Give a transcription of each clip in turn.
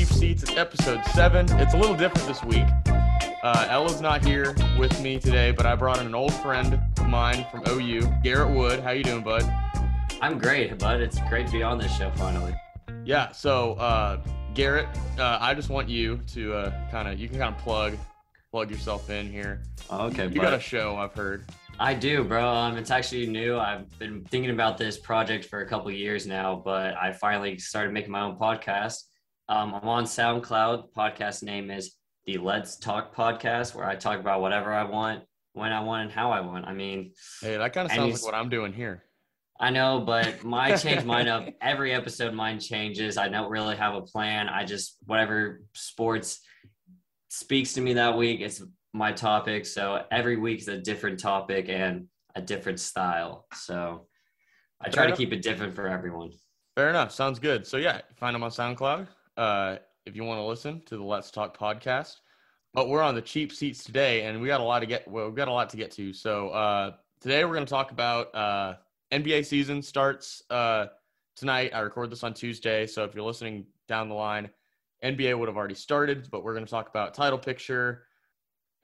Cheap Seats. It's episode seven. It's a little different this week. Uh, Ella's not here with me today, but I brought in an old friend of mine from OU, Garrett Wood. How you doing, bud? I'm great, bud. It's great to be on this show finally. Yeah. So, uh, Garrett, uh, I just want you to uh, kind of you can kind of plug plug yourself in here. Okay, You got a show, I've heard. I do, bro. Um, it's actually new. I've been thinking about this project for a couple years now, but I finally started making my own podcast. Um, I'm on SoundCloud. Podcast name is the Let's Talk Podcast, where I talk about whatever I want, when I want, and how I want. I mean, Hey, that kind of sounds like what I'm doing here. I know, but my change mine up every episode. Mine changes. I don't really have a plan. I just whatever sports speaks to me that week. It's my topic. So every week is a different topic and a different style. So I try to keep it different for everyone. Fair enough. Sounds good. So yeah, find them on SoundCloud uh, if you want to listen to the Let's Talk podcast. But we're on the cheap seats today, and we got a lot to get. Well, we got a lot to get to. So uh, today we're going to talk about uh, NBA season starts uh, tonight. I record this on Tuesday, so if you're listening down the line, NBA would have already started. But we're going to talk about title picture,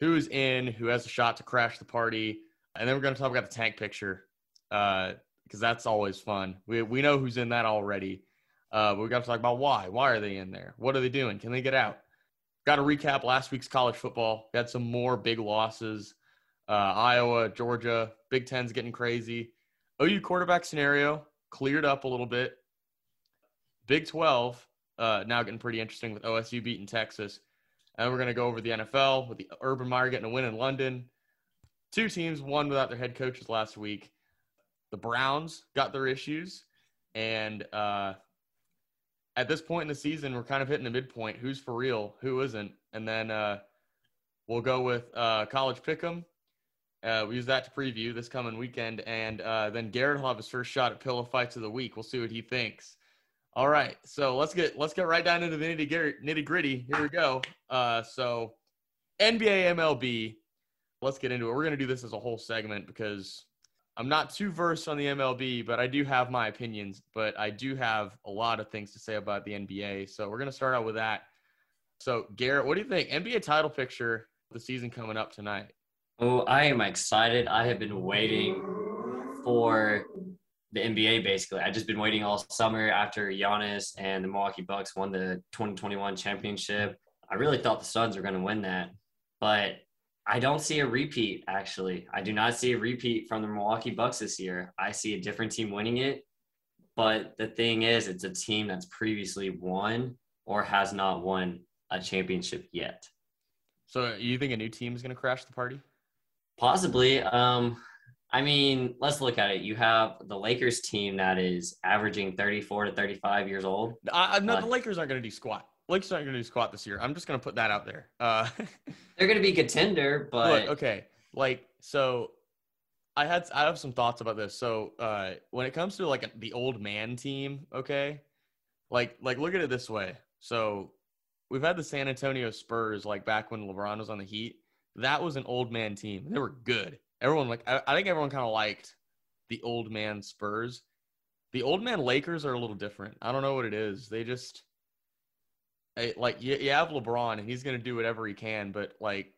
who's in, who has a shot to crash the party, and then we're going to talk about the tank picture. Uh, because that's always fun. We we know who's in that already. Uh, we got to talk about why. Why are they in there? What are they doing? Can they get out? Got to recap last week's college football. Had some more big losses. Uh, Iowa, Georgia, Big Ten's getting crazy. OU quarterback scenario cleared up a little bit. Big 12 uh, now getting pretty interesting with OSU beating Texas. And we're going to go over the NFL with the Urban Meyer getting a win in London. Two teams won without their head coaches last week the Browns got their issues, and uh, at this point in the season, we're kind of hitting the midpoint. Who's for real? Who isn't? And then uh, we'll go with uh, college pick'em. Uh, we use that to preview this coming weekend, and uh, then Garrett will have his first shot at pillow fights of the week. We'll see what he thinks. All right, so let's get let's get right down into the nitty gritty. Here we go. Uh, so NBA MLB. Let's get into it. We're gonna do this as a whole segment because I'm not too versed on the MLB, but I do have my opinions. But I do have a lot of things to say about the NBA. So we're gonna start out with that. So Garrett, what do you think? NBA title picture, the season coming up tonight. Oh, I am excited. I have been waiting for the NBA basically. I've just been waiting all summer after Giannis and the Milwaukee Bucks won the 2021 championship. I really thought the Suns were going to win that, but I don't see a repeat actually. I do not see a repeat from the Milwaukee Bucks this year. I see a different team winning it. But the thing is, it's a team that's previously won or has not won a championship yet. So you think a new team is gonna crash the party? Possibly. Um, I mean, let's look at it. You have the Lakers team that is averaging 34 to 35 years old. I, no, Uh, the Lakers aren't gonna do squat. Lakers aren't gonna do squat this year. I'm just gonna put that out there. Uh, They're going to be contender, but Look, okay, like so, I had I have some thoughts about this. So uh, when it comes to like the old man team, okay, like like look at it this way. So we've had the San Antonio Spurs like back when LeBron was on the Heat. That was an old man team. They were good. Everyone like I, I think everyone kind of liked the old man Spurs. The old man Lakers are a little different. I don't know what it is. They just like you, you have LeBron and he's going to do whatever he can, but like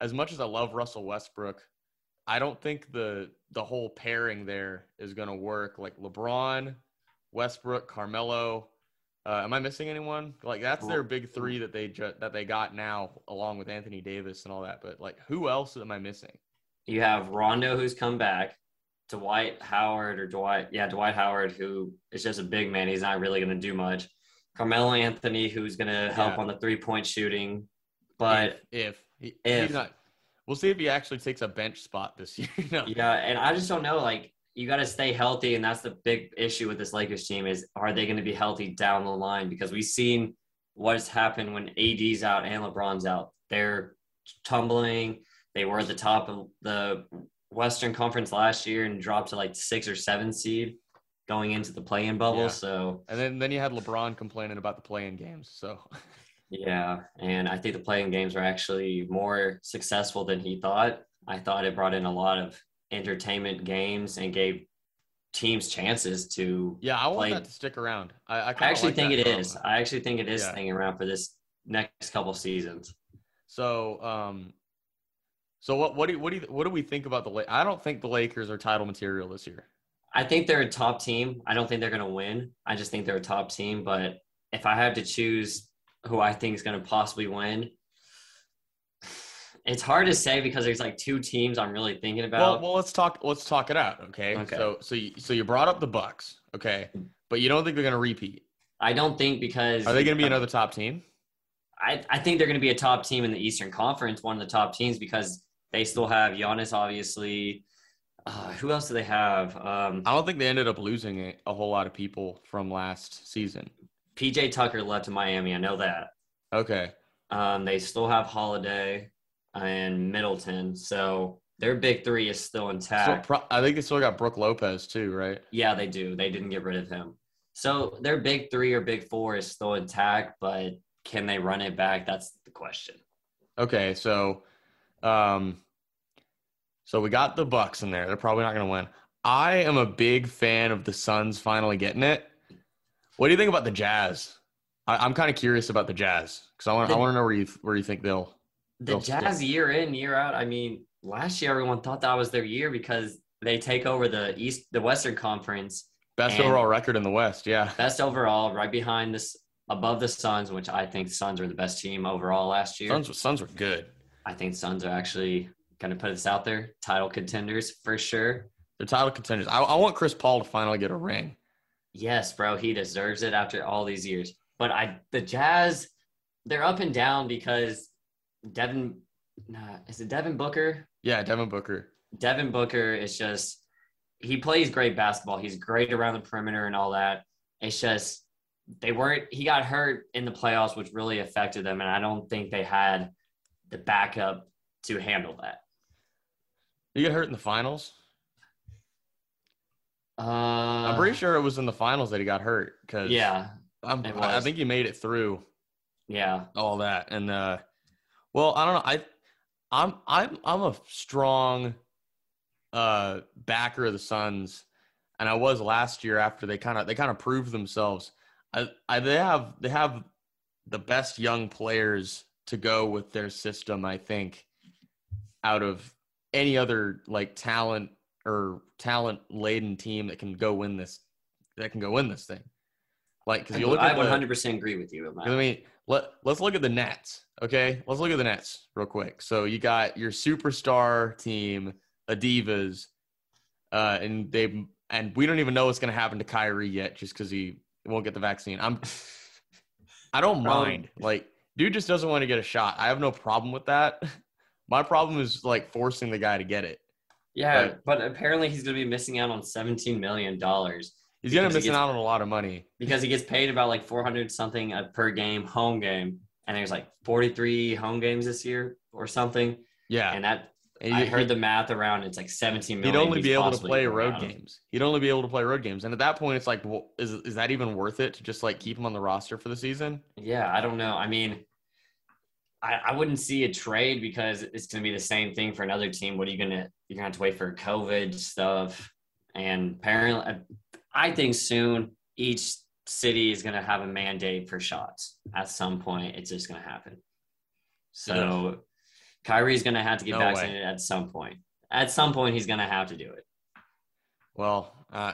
as much as I love Russell Westbrook, I don't think the the whole pairing there is going to work. Like LeBron, Westbrook, Carmelo. Uh, am I missing anyone? Like that's their big three that they ju- that they got now, along with Anthony Davis and all that. But like, who else am I missing? you have Rondo who's come back, Dwight Howard or Dwight, yeah, Dwight Howard, who is just a big man. He's not really going to do much. Carmelo Anthony, who's going to help Yeah. on the three point shooting. But if, if, he, if- he's not, we'll see if he actually takes a bench spot this year. no. Yeah, and I just don't know. Like, you got to stay healthy, and that's the big issue with this Lakers team is are they going to be healthy down the line? Because we've seen what has happened when AD's out and LeBron's out. They're tumbling. They were at the top of the Western Conference last year and dropped to like six or seven seed going into the play-in bubble. Yeah. So And then then you had LeBron complaining about the play-in games. So yeah, and I think the play-in games were actually more successful than he thought. I thought it brought in a lot of entertainment games and gave team's chances to. Yeah, I want Played- that to stick around. I, I, I actually like think it is. I actually think it is Yeah. staying around for this next couple seasons. So, um, so what what do you, what do you, what do we think about the? I don't think the Lakers are title material this year. I think they're a top team. I don't think they're going to win. I just think they're a top team. But if I had to choose who I think is going to possibly win, it's hard to say because there's like two teams I'm really thinking Well, about. well, let's talk. Let's talk it out. Okay. Okay. So, so you, so you brought up the Bucks. Okay, but you don't think they're going to repeat? I don't think because Are they going to be another top team? I, I think they're going to be a top team in the Eastern Conference, one of the top teams because they still have Giannis, obviously. Uh, who else do they have? Um, I don't think they ended up losing a, a whole lot of people from last season. PJ Tucker left to Miami. I know that. Okay. Um, they still have Holiday and Middleton, so their big three is still So intact. pro- I think they still got Brook Lopez too, right? yeah, they do. They didn't get rid of him, so their big three or big four is still intact. But can they run it back? That's the question. Okay, so, um, so we got the Bucks in there. They're probably not going to win. I am a big fan of the Suns finally getting it. What do you think about the Jazz? I, I'm kind of curious about the Jazz because I want I want to know where you where you think they'll. The They'll stick. Jazz year in, year out. I mean, last year everyone thought that was their year because they take over the East, the Western Conference, Best overall record in the West, yeah. best overall, right behind this, above the Suns, which I think the Suns were the best team overall last year. Suns, Suns were good. I think Suns are actually to put this out there, title contenders for sure. They're title contenders. I, I want Chris Paul to finally get a ring. Yes, bro, he deserves it after all these years. But I, the Jazz, they're up and down because Devin, nah, is it Devin Booker? Yeah, Devin Booker. Devin Booker is just he plays great basketball. He's great around the perimeter and all that. It's just they weren't he got hurt in the playoffs, which really affected them, and I don't think they had the backup to handle that. You get hurt in the finals. Uh, I'm pretty sure it was in the finals that he got hurt because Yeah, I think he made it through yeah. all that. And uh, well, I don't know. I I'm I'm I'm a strong uh backer of the Suns, and I was last year after they kind of they kind of proved themselves. I, I they have they have the best young players to go with their system. I think out of any other like talent or talent laden team that can go win this that can go win this thing. Like because you look I at the, 100% agree with you on 'cause that. I mean, let let's look at the Nets. Okay, let's look at the Nets real quick. So you got your superstar team, Adivas, uh, and they and we don't even know what's going to happen to Kyrie yet, just because he won't get the vaccine. I'm I don't mind. Like, dude just doesn't want to get a shot. I have no problem with that. My problem is like forcing the guy to get it. Yeah, but apparently he's going to be missing out on 17 million dollars He's gonna Because he missing out on a lot of money. because he gets paid about like 400 something per game home game, and there's like 43 home games this year or something. Yeah, And that And I he- heard the math around. It's like 17 He'd only be able to play road games. He'd only be able to play road games, and at that point, it's like, well, is is that even worth it to just like keep him on the roster for the season? Yeah, I don't know. I mean, I, I wouldn't see a trade because it's going to be the same thing for another team. What are you going to, you're going to have to wait for COVID stuff. And apparently, I think soon each city is going to have a mandate for shots at some point. It's just going to happen. So Kyrie's going to have to get No way. vaccinated at some point. At some point, he's going to have to do it. Well, uh,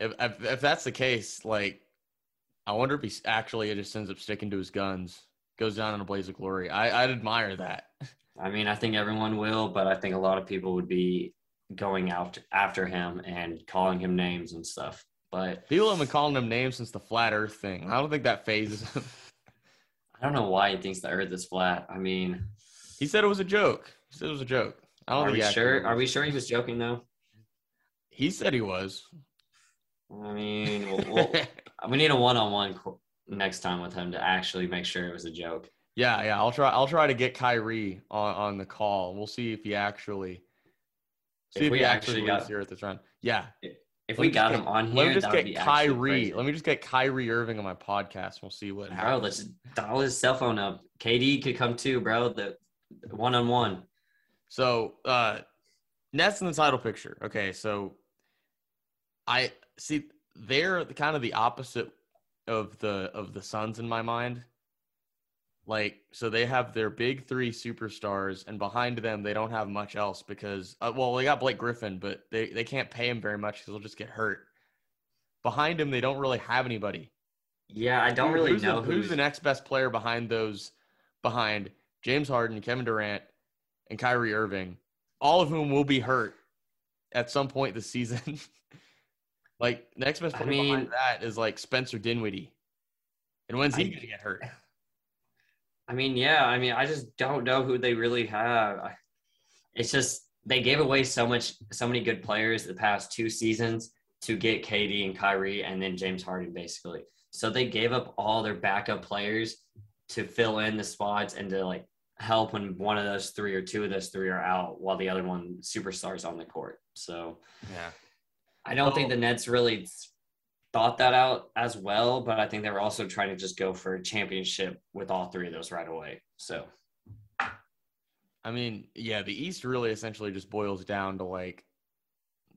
if, if if that's the case, like, I wonder if he actually just ends up sticking to his guns, goes down in a blaze of glory. I I'd admire that. I mean, I think everyone will, but I think a lot of people would be going out after him and calling him names and stuff. But People have been calling him names since the flat Earth thing. I don't think that phases him. I don't know why he thinks the Earth is flat. I mean, he said it was a joke. He said it was a joke. I don't are we sure? Are we sure he was joking though? He said he was. I mean, we'll, we'll, we need a one-on-one next time with him to actually make sure it was a joke. Yeah, yeah. I'll try. I'll try to get Kyrie on, on the call. We'll see if he actually see If if, we he actually got- the Earth this round. Yeah. If we got get- him on here, Let here, me just get Kyrie. Let me just get Kyrie Irving on my podcast. We'll see what Bro, happens. let's dial his cell phone up. KD could come too, bro. The one-on-one. So, uh, Nets in the title picture. Okay, so I see they're the, kind of the opposite of the of the Suns in my mind. Like, so they have their big three superstars, and behind them they don't have much else because, uh, well, they got Blake Griffin, but they they can't pay him very much because he'll just get hurt. Behind him, they don't really have anybody. Yeah, I don't really who's know the, who's the next best player behind those, behind James Harden, Kevin Durant, and Kyrie Irving, all of whom will be hurt at some point this season. like next best I player mean- behind that is like Spencer Dinwiddie, and when's he I- gonna get hurt? I mean, yeah, I mean, I just don't know who they really have. It's just they gave away so much, so many good players the past two seasons to get KD and Kyrie and then James Harden, basically. So they gave up all their backup players to fill in the spots and to like help when one of those three or two of those three are out while the other one superstars on the court. So Yeah. I don't think the Nets really thought that out as well, but I think they were also trying to just go for a championship with all three of those right away. So I mean, yeah, the East really essentially just boils down to like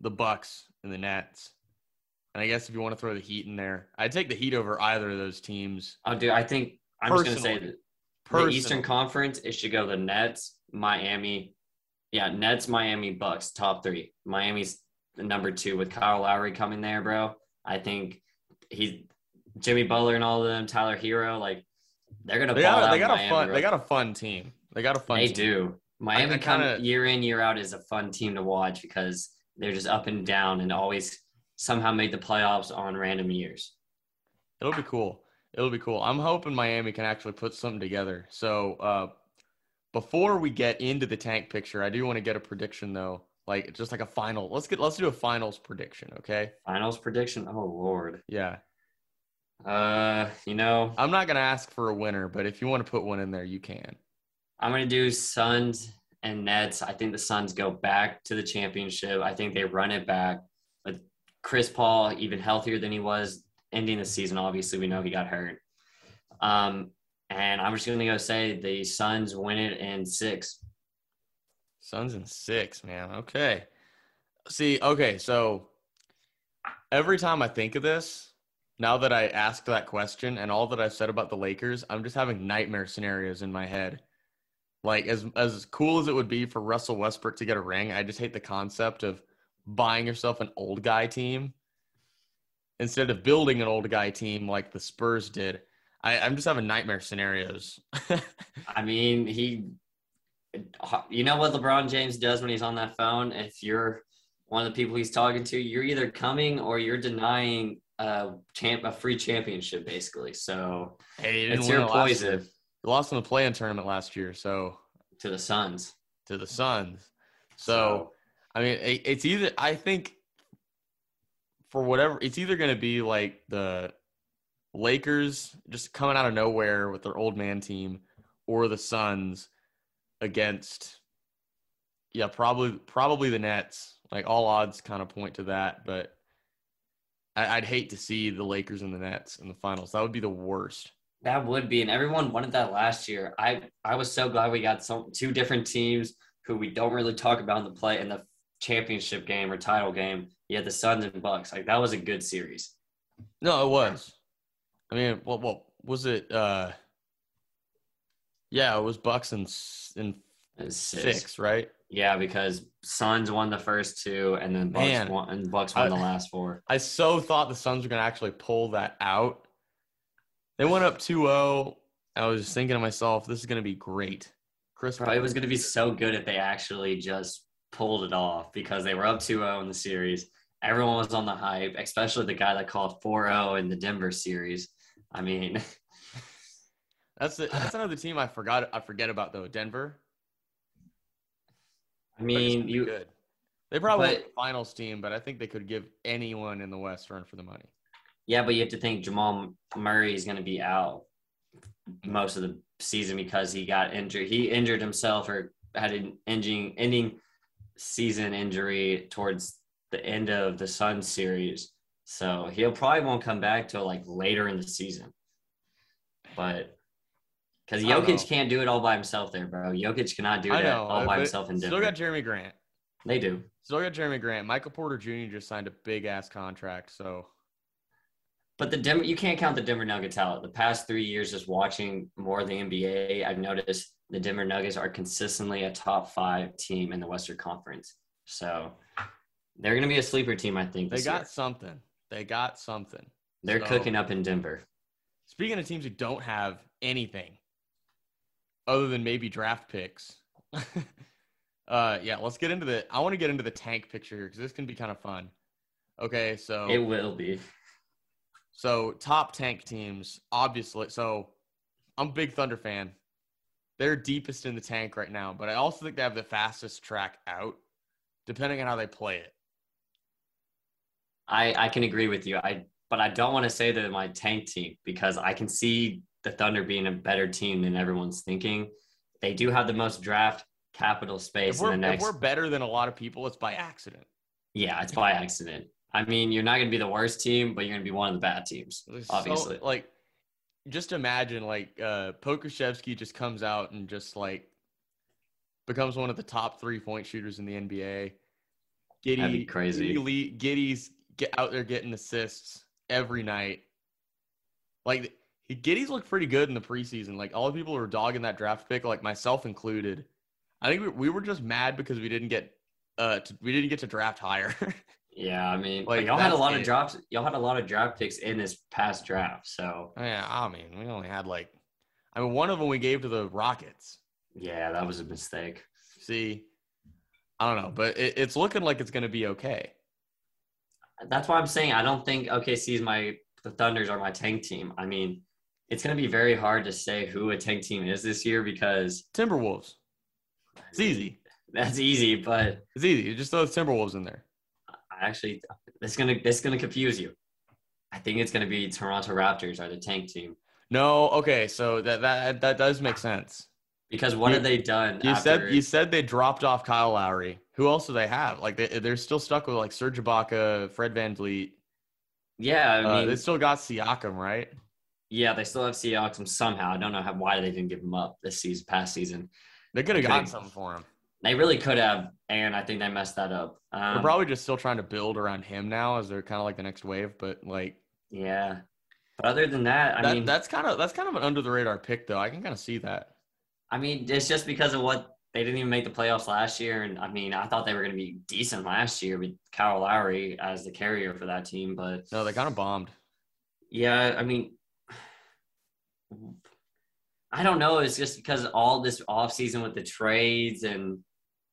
the Bucks and the Nets. And I guess if you want to throw the Heat in there, I'd take the Heat over either of those teams. Oh, I'll do. I think I'm just gonna say Personally. that the Eastern Conference it should go the Nets, Miami, yeah, Nets, Miami, Bucks, top three. Miami's number two with Kyle Lowry coming there, bro. I think he's Jimmy Butler and all of them, Tyler Herro, like they're gonna They ball got, out they got a fun. bro. They got a fun team. They got a fun. They team. do. Miami I come kinda- year in year out is a fun team to watch because they're just up and down and always somehow make the playoffs on random years. It'll be cool. It'll be cool. I'm hoping Miami can actually put something together. So uh, before we get into the tank picture, I do want to get a prediction though, like just like a final. Let's get let's do a finals prediction, okay? Finals prediction. Oh lord. Yeah. Uh, you know, I'm not gonna ask for a winner, but if you want to put one in there, you can. I'm gonna do Suns and Nets. I think the Suns go back to the championship. I think they run it back. But Chris Paul, even healthier than he was ending the season. Obviously, we know he got hurt. Um, and I'm just gonna go say the Suns win it in six. Suns in six, man. Okay. See, okay, so every time I think of this, now that I asked that question and all that I've said about the Lakers, I'm just having nightmare scenarios in my head. Like as as cool as it would be for Russell Westbrook to get a ring, I just hate the concept of buying yourself an old guy team instead of building an old guy team like the Spurs did. I, I'm just having nightmare scenarios. I mean, he, you know what LeBron James does when he's on that phone? If you're one of the people he's talking to, you're either coming or you're denying a champ, a free championship, basically. So hey, you it's your poison You lost in the play-in tournament last year, so to the Suns. to the Suns. So, I mean, it, it's either I think for whatever it's either going to be like the Lakers just coming out of nowhere with their old man team, or the Suns against yeah probably probably the Nets. Like all odds kind of point to that, but I, I'd hate to see the Lakers and the Nets in the finals. That would be the worst. That would be, and everyone wanted that last year. I I was so glad we got some two different teams who we don't really talk about in the play in the championship game or title game. You had the Suns and Bucks. Like that was a good series. No, it was. I mean, well, well was it? uh Yeah, it was Bucks and and was six, right? Yeah, because Suns won the first two, and then Bucks Man. won, and Bucks won I- the last four. I so thought the Suns were going to actually pull that out. They went up 2-0. I was just thinking to myself, this is going to be great. Chris, Bro, it was going to be so good if they actually just pulled it off because they were up 2-0 in the series. Everyone was on the hype, especially the guy that called 4-0 in the Denver series. I mean, that's the, that's another team I forgot. I forget about though. Denver. I mean, you good. They probably but- the finals team, but I think they could give anyone in the West run for the money. yeah, but you have to think Jamal Murray is going to be out most of the season because he got injured. He injured himself or had an ending ending season injury towards the end of the Sun series. So he'll probably won't come back till like later in the season. But because Jokic can't do it all by himself there, bro. Jokic cannot do I that know. all by himself in Denver. Still got Jerami Grant. They do. Still got Jerami Grant. Michael Porter Jr. just signed a big ass contract. So But the Denver, you can't count the Denver Nuggets out. The past three years, just watching more of the NBA, I've noticed the Denver Nuggets are consistently a top five team in the Western Conference. So they're going to be a sleeper team, I think. they got year. something. They got something. They're so- cooking up in Denver. Speaking of teams who don't have anything other than maybe draft picks. uh yeah, let's get into the I want to get into the tank picture here because this can be kind of fun. Okay, so It will be. So top tank teams, obviously. So I'm a big Thunder fan. They're deepest in the tank right now, but I also think they have the fastest track out, depending on how they play it. I, I can agree with you. I but I don't want to say they're my tank team because I can see the Thunder being a better team than everyone's thinking. They do have the most draft capital space in we're, the next. if we're better than a lot of people, it's by accident. Yeah, it's by accident. I mean, you're not going to be the worst team, but you're going to be one of the bad teams, obviously. So, like, just imagine like uh Pokusevski just comes out and just like becomes one of the top three point shooters in the NBA. Giddey, That'd be crazy. Giddey, Giddey's get out there getting assists every night. Like Giddey's looked pretty good in the preseason. Like all the people who were dogging that draft pick, like myself included. I think we, we were just mad because we didn't get uh to, we didn't get to draft higher. yeah, I mean, Like, y'all had a lot it. of drops. Y'all had a lot of draft picks in this past draft. So yeah, I mean we only had like, I mean one of them we gave to the Rockets. yeah, that was a mistake. See, I don't know, but it, it's looking like it's going to be okay. That's why I'm saying I don't think OKC is my the Thunders are my tank team. I mean, it's going to be very hard to say who a tank team is this year because Timberwolves. It's easy. that's easy, but It's easy. You just throw the Timberwolves in there. I actually it's gonna it's gonna confuse you. I think it's gonna be Toronto Raptors are the tank team No, okay, so that that that does make sense. because what You- have they done? You after, said you said they dropped off Kyle Lowry. Who else do they have? Like they they're still stuck with like Serge Ibaka, Fred VanVleet. yeah, I Uh, mean, they still got Siakam, right? Yeah, they still have Siakam somehow. I don't know how why they didn't give him up this season, past season. They could have gotten something for him. They really could have, and I think they messed that up. They're Um, probably just still trying to build around him now, as they're kind of like the next wave. But like yeah, but other than that, I that, mean, that's kind of that's kind of an under the radar pick, though. I can kind of see that. I mean, it's just because of what they didn't even make the playoffs last year, and I mean, I thought they were going to be decent last year with Kyle Lowry as the carrier for that team, but No, they kind of bombed. yeah, I mean, I don't know. It's just because all this offseason with the trades and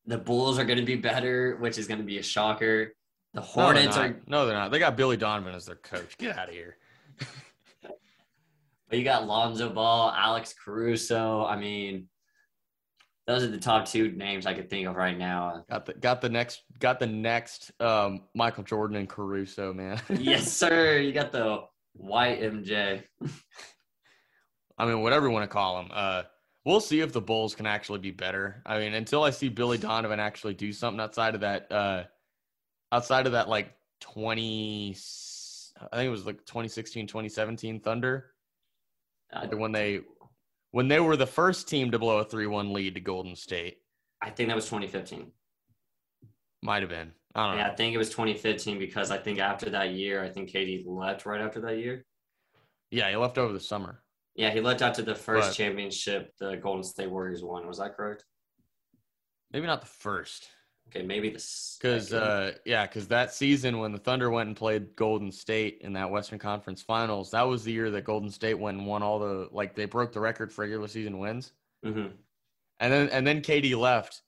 the Bulls are going to be better, which is going to be a shocker. The Hornets not. are, No, they're not. They got Billy Donovan as their coach. Get out of here. but you got Lonzo Ball, Alex Caruso. I mean, those are the top two names I could think of right now. Got the got the next got the next um, Michael Jordan and Caruso, man. yes, sir. You got the white MJ. I mean, whatever you want to call them. Uh, we'll see if the Bulls can actually be better. I mean, until I see Billy Donovan actually do something outside of that, uh, outside of that, like 20, I think it was like 2016, 2017 Thunder, Uh, like when they, when they were the first team to blow a 3 1 lead to Golden State. I think that was 2015. Might have been. I don't know. Yeah, I think it was 2015 because I think after that year, I think KD left right after that year. Yeah, he left over the summer. Yeah, he left to the first But- championship the Golden State Warriors won. Was that correct? Maybe not the first. Okay, maybe the Because uh, yeah, because that season when the Thunder went and played Golden State in that Western Conference Finals, that was the year that Golden State went and won all the like they broke the record for regular season wins, Mhm. and then and then KD left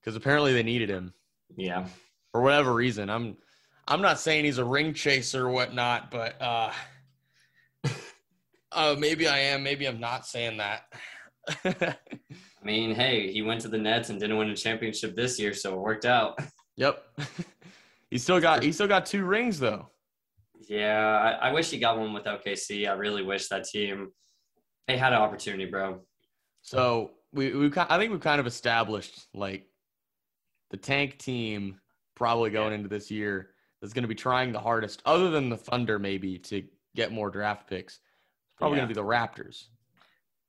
because apparently they needed him yeah, for whatever reason. I'm I'm not saying he's a ring chaser or whatnot, but uh, uh, maybe I am, maybe I'm not saying that. I mean, hey, he went to the Nets and didn't win a championship this year, so it worked out. yep, he still got he still got two rings though. Yeah, I, I wish he got one with OKC. I really wish that team they had an opportunity, bro. So we we ki- I think we've kind of established like the tank team probably going into this year is going to be trying the hardest, other than the Thunder maybe to get more draft picks. Probably Yeah. going to be the Raptors.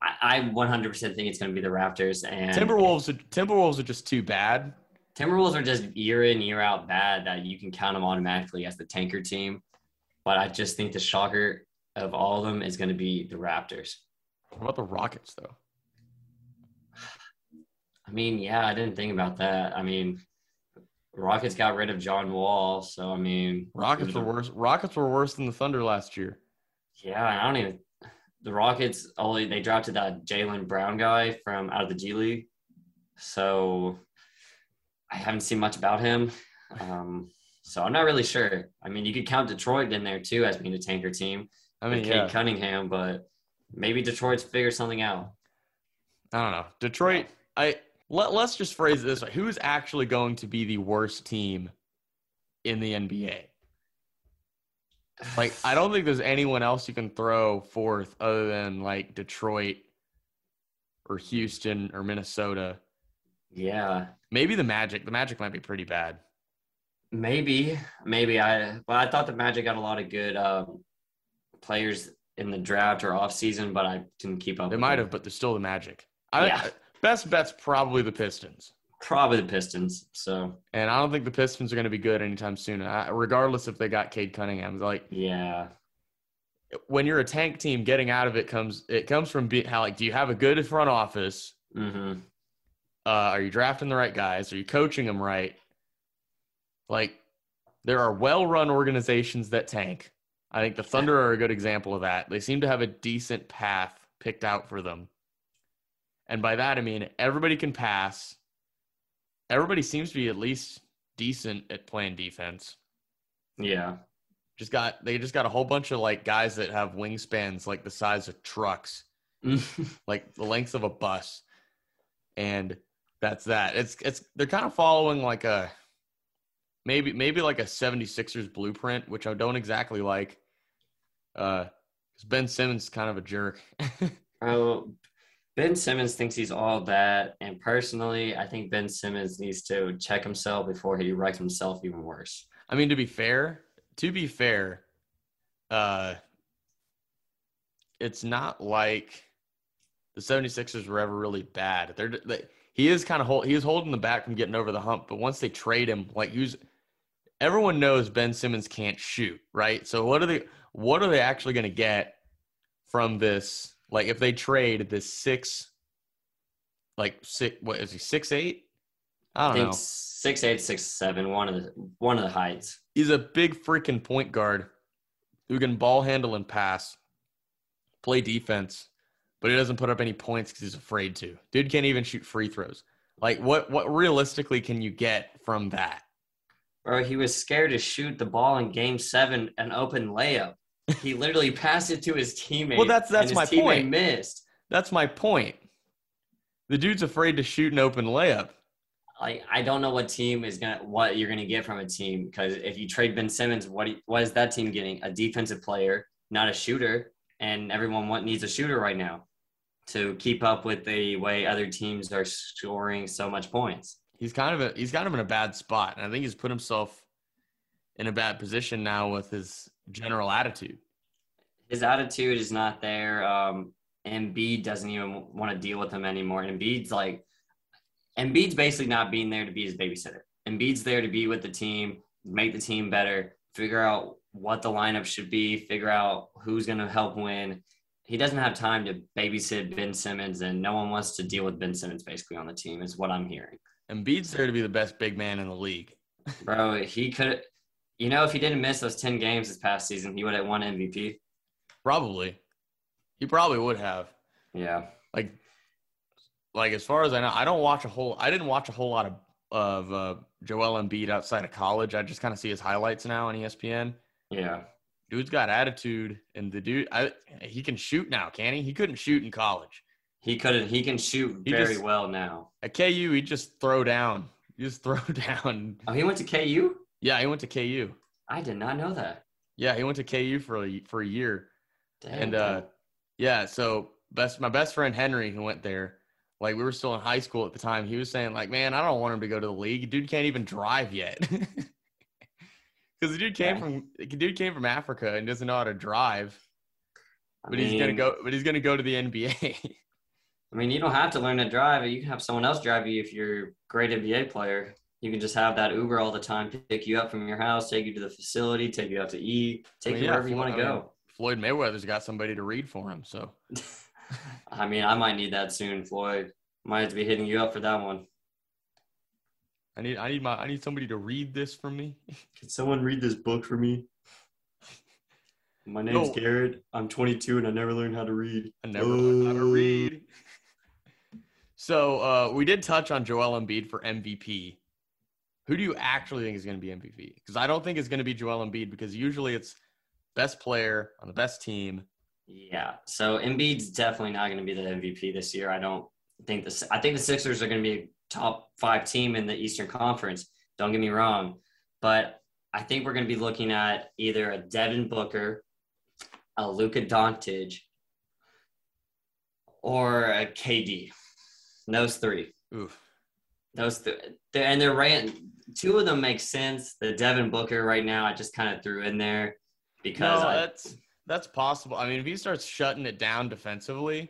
I, I 100% think it's going to be the Raptors and Timberwolves are- Timberwolves are just too bad, Timberwolves are just year in year out bad that you can count them automatically as the tanker team. But I just think the shocker of all of them is going to be the Raptors. What about the Rockets though? I mean, yeah, I didn't think about that. I mean, Rockets got rid of John Wall, so I mean, Rockets were worse. Rockets were worse than the Thunder last year. Yeah, I don't even. The Rockets only they drafted that Jalen Brown guy from out of the G League, so I haven't seen much about him. Um, so I'm not really sure. I mean, you could count Detroit in there too as being a tanker team. I mean, with yeah. Cunningham, but maybe Detroit's figure something out. I don't know. Detroit. I let let's just phrase it this way: Who's actually going to be the worst team in the NBA? Like, I don't think there's anyone else you can throw forth other than like Detroit or Houston or Minnesota. Yeah, Maybe the Magic. The Magic might be pretty bad. maybe, maybe I. But I thought the Magic got a lot of good um, players in the draft or off season, but I didn't keep up. They might have, but they're still the Magic. I, Yeah. Best bet's probably the Pistons. Probably the Pistons. So And I don't think the Pistons are going to be good anytime soon, I, regardless if they got Cade Cunningham. Like yeah, when you're a tank team, getting out of it comes it comes from be, how like do you have a good front office? hmm Uh, are you drafting the right guys? Are you coaching them right? Like there are well-run organizations that tank. I think the Thunder are a good example of that. They seem to have a decent path picked out for them. And by that I mean everybody can pass. Everybody seems to be at least decent at playing defense. yeah, Just got they just got a whole bunch of like guys that have wingspans like the size of trucks, like the length of a bus. And that's that. It's it's they're kind of following like a maybe maybe like a 76ers blueprint, which I don't exactly like. Uh Ben Simmons is kind of a jerk. Oh, Ben Simmons thinks he's all that, and personally, I think Ben Simmons needs to check himself before he wrecks himself even worse. I mean, to be fair, to be fair, uh, it's not like the 76ers were ever really bad. They're they, he is kind of hold, he is holding the back from getting over the hump. But once they trade him, like use everyone knows Ben Simmons can't shoot, right? So what are they what are they actually going to get from this? Like if they trade this six, like six, what is he six eight? I I don't think know. six eight, six seven, one of the one of the heights. He's a big freaking point guard who can ball handle and pass, play defense, but he doesn't put up any points because he's afraid to. Dude can't even shoot free throws. Like what? What realistically can you get from that? Bro, he was scared to shoot the ball in Game Seven, an open layup. He literally passed it to his teammate. Well, that's- that's my point. Missed. That's my point. The dude's afraid to shoot an open layup. Like I don't know what team is gonna what you're gonna get from a team because if you trade Ben Simmons, what what is that team getting? A defensive player, not a shooter, and everyone want, needs a shooter right now to keep up with the way other teams are scoring so much points. He's kind of a, he's kind of in a bad spot, and I think he's put himself in a bad position now with his general attitude. His attitude is not there. Um, Embiid doesn't even want to deal with him anymore. Embiid's like, Embiid's basically not being there to be his babysitter. Embiid's there to be with the team, make the team better, figure out what the lineup should be, figure out who's going to help win. He doesn't have time to babysit Ben Simmons, and no one wants to deal with Ben Simmons basically on the team, is what I'm hearing. Embiid's there to be the best big man in the league. Bro, he could, you know, if he didn't miss those 10 games this past season, he would have won MVP. Probably, he probably would have. Yeah. like like as far as I know, I don't watch a whole I didn't watch a whole lot of of uh, Joel Embiid outside of college. I just kind of see his highlights now on ESPN. Yeah. Dude's got attitude, and the dude I, he can shoot now, can he? He couldn't shoot in college. He couldn't he can shoot He very just- well now. At KU, he just throw down, he just throw down. Oh, he went to KU? Yeah, he went to KU. I did not know that. Yeah, he went to KU for a, for a year. Damn. And uh, yeah, so best my best friend Henry who went there, like we were still in high school at the time. He was saying like, man, I don't want him to go to the league. Dude can't even drive yet. Because the dude came Yeah. from the dude came from Africa and doesn't know how to drive, I but he's gonna go. But he's gonna go to the NBA. I mean, you don't have to learn to drive. You can have someone else drive you if you're a great NBA player. You can just have that Uber all the time, pick you up from your house, take you to the facility, take you out to eat, take I mean, you yeah, wherever you want I to mean, go. Floyd Mayweather's got somebody to read for him, so I mean, I might need that soon, Floyd. Might have to be hitting you up for that one. I need I need my I need somebody to read this for me. Can someone read this book for me? My name's No. Garrett. I'm 22 and I never learned how to read. I never learned how to read. So uh, we did touch on Joel Embiid for MVP. Who do you actually think is going to be MVP? Because I don't think it's going to be Joel Embiid because usually it's best player on the best team. Yeah. So Embiid's definitely not going to be the MVP this year. I don't think this. I think the Sixers are going to be a top five team in the Eastern Conference. Don't get me wrong, but I think we're going to be looking at either a Devin Booker, a Luka Doncic, or a KD. Those three. Oof. Those th- and they're right. Two of them make sense. The Devin Booker right now, I just kind of threw in there because No, I, that's that's possible. I mean, if he starts shutting it down defensively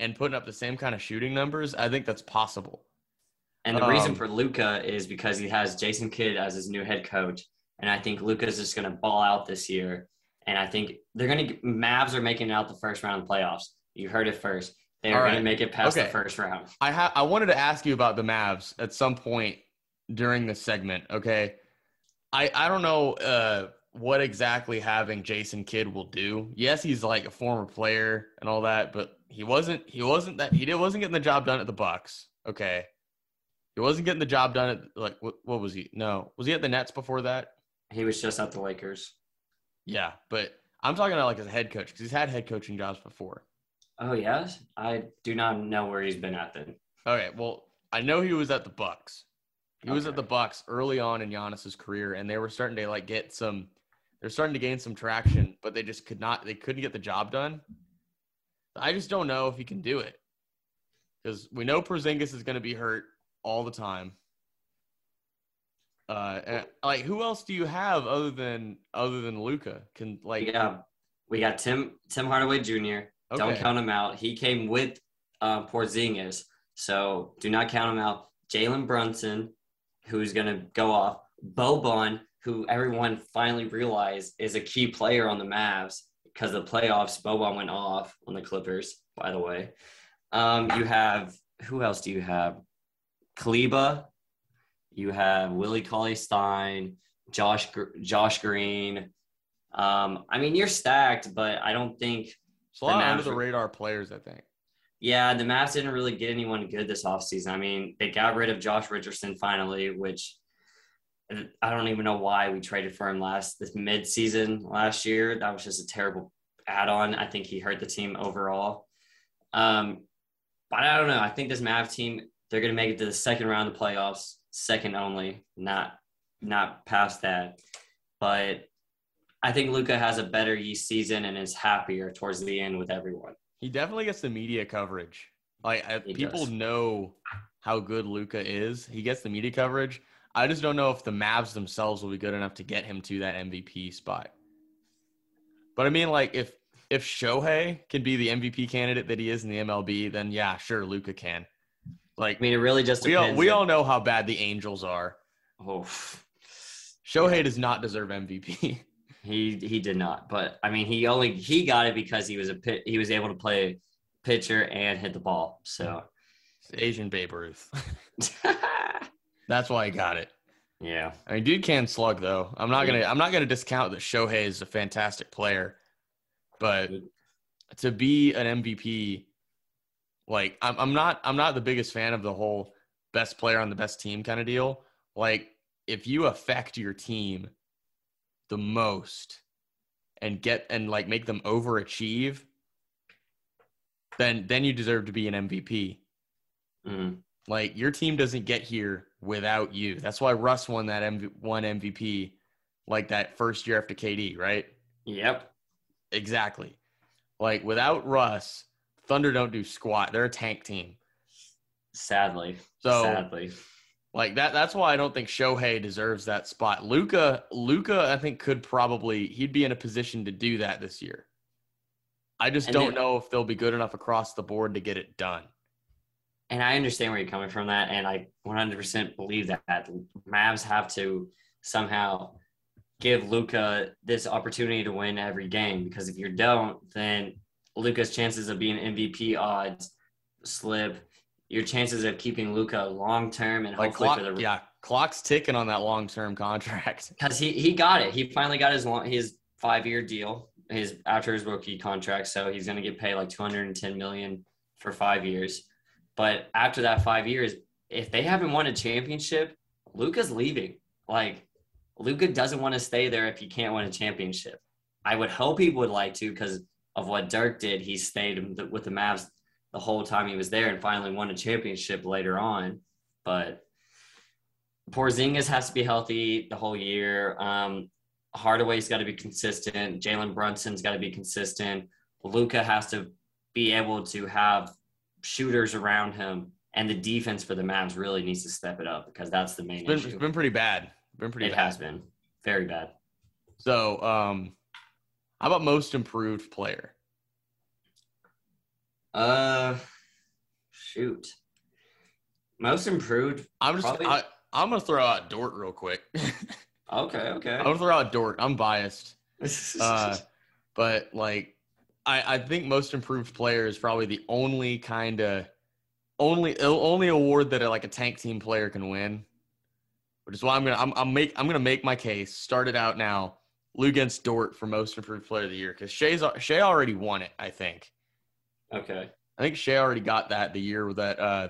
and putting up the same kind of shooting numbers, I think that's possible. And the reason Um, for Luka is because he has Jason Kidd as his new head coach, and I think Luka's just going to ball out this year. And I think they're going to Mavs are making it out the first round of playoffs. You heard it first. They are All going to make it past the first round. I ha- I wanted to ask you about the Mavs at some point during this segment. Okay, I I don't know uh, what exactly having Jason Kidd will do. Yes, he's like a former player and all that, but he wasn't he wasn't that he did, wasn't getting the job done at the Bucks. Okay, he wasn't getting the job done at like what, what was he? No, was he at the Nets before that? He was just at the Lakers. Yeah, but I'm talking about like as a head coach because he's had head coaching jobs before. Oh yes, I do not know where he's been at then. Okay, well, I know he was at the Bucks. He was at the Bucks early on in Giannis's career, and they were starting to like get some. They're starting to gain some traction, but they just could not. They couldn't get the job done. I just don't know if he can do it because we know Porzingis is going to be hurt all the time. Uh, and, like who else do you have other than other than Luka? Can like We got we got Tim Tim Hardaway Jr. Don't count him out. He came with uh, Porzingis, so do not count him out. Jalen Brunson, who's going to go off. Boban, who everyone finally realized is a key player on the Mavs because the playoffs. Boban went off on the Clippers, by the way. Um, you have who else do you have? Kleber. You have Willie Cauley Stein, Josh Josh Green. Um, I mean, you're stacked, but I don't think It's a lot of under the radar players, I think. Yeah, the Mavs didn't really get anyone good this offseason. I mean, they got rid of Josh Richardson finally, which I don't even know why we traded for him last this mid-season last year. That was just a terrible add-on. I think he hurt the team overall. Um, but I don't know. I think this Mav team they're going to make it to the second round of the playoffs, second only, not not past that. But I think Luka has a better East season and is happier towards the end with everyone. He definitely gets the media coverage. Like uh, I, people does. know how good Luka is. He gets the media coverage. I just don't know if the Mavs themselves will be good enough to get him to that MVP spot. But I mean, like if if Shohei can be the MVP candidate that he is in the MLB, then yeah, sure, Luka can. Like I mean, it really just we all we all know how bad the Angels are. Oh, Shohei does not deserve MVP. he he did not, but I mean, he only he got it because he was a pit, he was able to play pitcher and hit the ball. So Asian Babe Ruth. That's why he got it. yeah, I mean, dude can slug though. I'm not gonna I'm not gonna discount that Shohei is a fantastic player, but to be an MVP, like I'm I'm not I'm not the biggest fan of the whole best player on the best team kind of deal. Like if you affect your team the most and get and like make them overachieve, then then you deserve to be an MVP. Mhm. Like your team doesn't get here without you. That's why Russ won that MV- one MVP like that first year after KD, right? yep, Exactly. Like without Russ, Thunder don't do squat. They're a tank team. sadly, So sadly, like that that's why I don't think Shohei deserves that spot. Luka Luka I think could probably he'd be in a position to do that this year. I just And don't then- know if they'll be good enough across the board to get it done. and I understand where you're coming from that, and I 100% believe that Mavs have to somehow give Luka this opportunity to win every game because if you don't, then Luka's chances of being MVP odds slip. Your chances of keeping Luka long term and Like hopefully clock, for the yeah, clock's ticking on that long term contract. because he he got it. He finally got his long, his five year deal his after his rookie contract. So he's going to get paid like 210 million for five years. But after that five years, if they haven't won a championship, Luka's leaving. Like Luka doesn't want to stay there if he can't win a championship. I would hope he would like to because of what Dirk did. He stayed with the Mavs the whole time he was there and finally won a championship later on. But Porzingis has to be healthy the whole year. Um, Hardaway's got to be consistent. Jalen Brunson's got to be consistent. Luka has to be able to have shooters around him, and the defense for the Mavs really needs to step it up because that's the main It's been, issue. it's been pretty bad. Been pretty it bad. has been very bad. So, um, how about most improved player? Uh, shoot. Most improved. I'm just Probably- I, I'm gonna throw out Dort real quick. Okay, okay. I'm gonna throw out Dort. I'm biased, uh, but like I I think most improved player is probably the only kind of only only award that a, like a tank team player can win. Which is why I'm gonna I'm, I'm make I'm gonna make my case. Start it out now. Luguentz Dort for most improved player of the year because Shai's Shai already won it. I think. Okay. I think Shai already got that the year that uh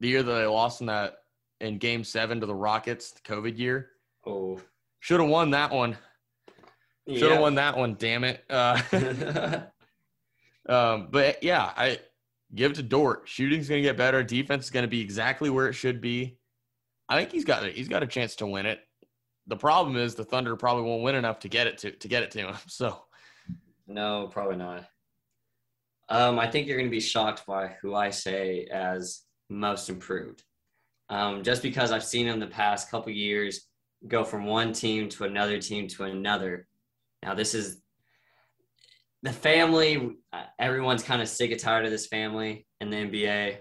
the year that they lost in that in game seven to the Rockets, the COVID year. Oh. Should have won that one. Should have won that one, damn it. Uh um but yeah, I give it to Dort. Shooting's gonna get better, defense is gonna be exactly where it should be. I think he's got it, he's got a chance to win it. The problem is the Thunder probably won't win enough to get it to to get it to him. So No, probably not. Um, I think you're going to be shocked by who I say as most improved. Um, just because I've seen him the past couple years go from one team to another team to another. Now, this is the family. Everyone's kind of sick and tired of this family in the NBA.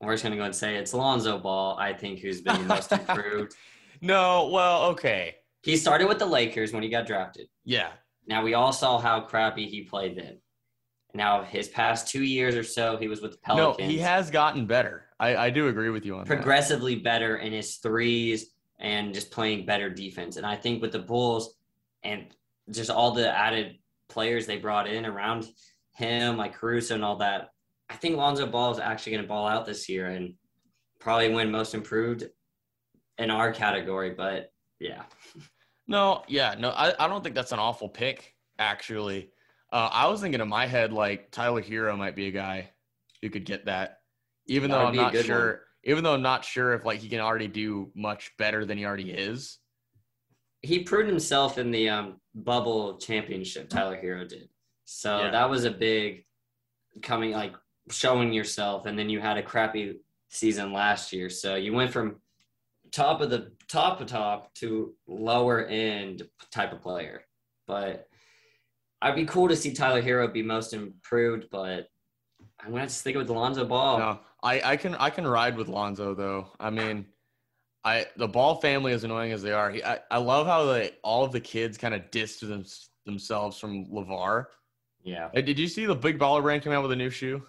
We're just going to go and say it's Alonzo Ball, I think, who's been the most improved. No, well, okay. He started with the Lakers when he got drafted. Yeah. Now we all saw how crappy he played then. Now his past two years or so, he was with the Pelicans. No, he has gotten better. I, I do agree with you on that. progressively better in his threes and just playing better defense. And I think with the Bulls and just all the added players they brought in around him, like Caruso and all that, I think Lonzo Ball is actually going to ball out this year and probably win most improved in our category. But yeah, No, yeah, no, I, I don't think that's an awful pick, actually. Uh, I was thinking in my head, like, Tyler Herro might be a guy who could get that, even That though I'm not sure. Even though I'm not sure if like he can already do much better than he already is. he proved himself in the um, bubble championship. Tyler Herro did, so Yeah. that was a big coming like showing yourself, and then you had a crappy season last year. So you went from top of the top of top to lower end type of player. But I'd be cool to see Tyler Herro be most improved, but I'm gonna have to stick with Lonzo Ball. No, I, I can I can ride with Lonzo though. I mean, I the Ball family, as annoying as they are, he, I, I love how they all of the kids kind of dissed them, themselves from LaVar. Yeah. Hey, did you see the Big Baller Brand came out with a new shoe?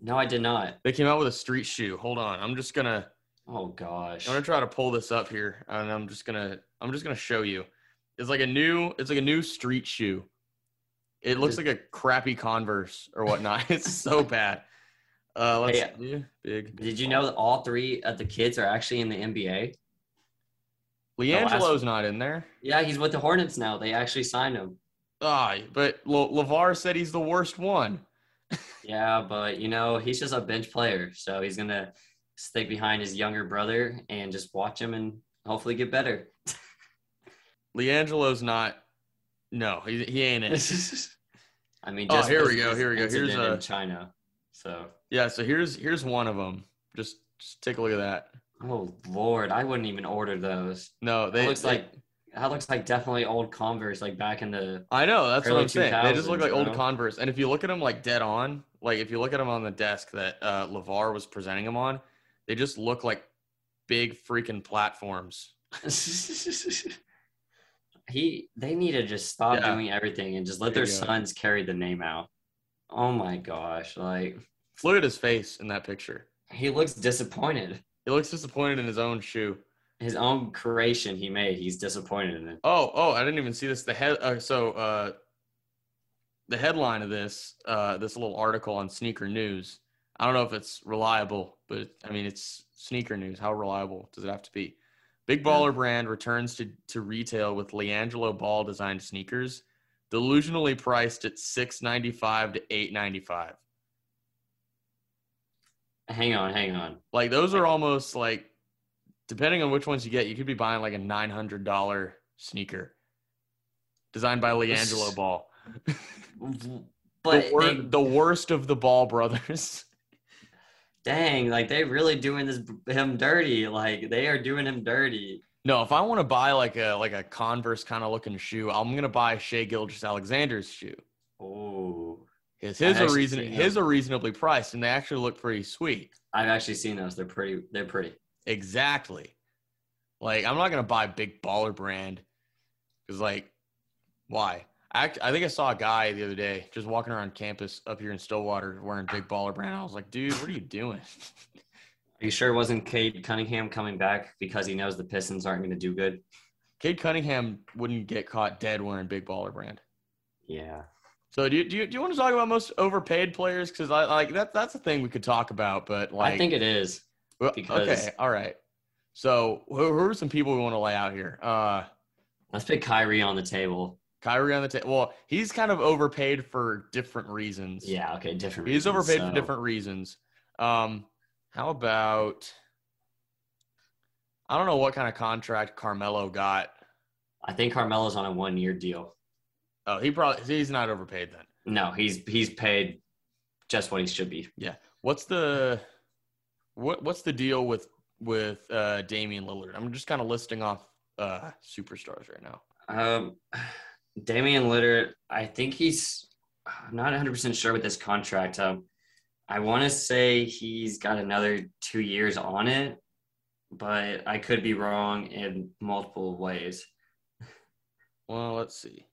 No, I did not. They came out with a street shoe. Hold on, I'm just gonna Oh gosh. I'm gonna try to pull this up here, and I'm just gonna I'm just gonna show you. It's like a new it's like a new street shoe. It looks like a crappy Converse or whatnot. it's so bad. Uh, let's Hey, see. Big. Did you know that all three of the kids are actually in the NBA? LiAngelo's not in there? Yeah, he's with the Hornets now. They actually signed him. Ah, but Le- LaVar said he's the worst one. Yeah, but you know, he's just a bench player. So he's gonna stick behind his younger brother and just watch him and hopefully get better. LiAngelo's not. No, he, he ain't it. I mean, Oh, here we go, here we go. Here's a- in China. So, yeah. So here's here's one of them. Just just take a look at that. oh Lord, I wouldn't even order those. No, they That looks they- like that looks like definitely old Converse, like back in the. I know that's what early I'm saying. They just look like old bro. Converse, and if you look at them like dead on, like if you look at them on the desk that uh, LaVar was presenting them on, they just look like big freaking platforms. he they need to just stop Yeah. doing everything and just let There their sons carry the name out. Oh my gosh, like Look at his face in that picture. he looks disappointed. He looks disappointed in his own shoe. His own creation he made, he's disappointed in it. Oh, oh, I didn't even see this. The head. Uh, so, uh, the headline of this, uh, this little article on Sneaker News. I don't know if it's reliable, but I mean, it's Sneaker News. How reliable does it have to be? Big Baller brand returns to, to retail with LiAngelo Ball designed sneakers, delusionally priced at six ninety five to eight ninety five. Hang on, hang on. Like those are almost like, depending on which ones you get, you could be buying like a nine hundred dollar sneaker, designed by LiAngelo Ball. But the, wor- they- the worst of the Ball brothers. Dang, like they really doing this him dirty. Like they are doing him dirty. no, if I want to buy like a like a Converse kind of looking shoe, I'm gonna buy Shai Gilgeous-Alexander's shoe. Oh, His his are reason his are reasonably priced, and they actually look pretty sweet. I've actually seen those. They're pretty. They're pretty. Exactly. Like I'm not gonna buy big baller brand because like why? I, I think I saw a guy the other day just walking around campus up here in Stillwater wearing big baller brand. I was like, dude, what are you doing? Are you sure it wasn't Cade Cunningham coming back because he knows the Pistons aren't going to do good? Cade Cunningham wouldn't get caught dead wearing big baller brand. Yeah. So do you, do you, do you want to talk about most overpaid players? Because I like that that's a thing we could talk about. But like, I think it is. well, because- okay, all right. So who, who are some people we want to lay out here? Uh, Let's put Kyrie on the table. Kyrie on the table. Well, he's kind of overpaid for different reasons. Yeah. Okay. Different. Reasons. He's reasons, overpaid so- for different reasons. Um, how about? I don't know what kind of contract Carmelo got. I think Carmelo's on a one-year deal. Oh, he probably he's not overpaid then. No, he's he's paid just what he should be. Yeah. What's the what what's the deal with with uh Damian Lillard? I'm just kind of listing off uh superstars right now. Um, Damian Lillard, I think he's. I'm not 100 percent sure with this contract. Um, I want to say he's got another two years on it, but I could be wrong in multiple ways. Well, let's see.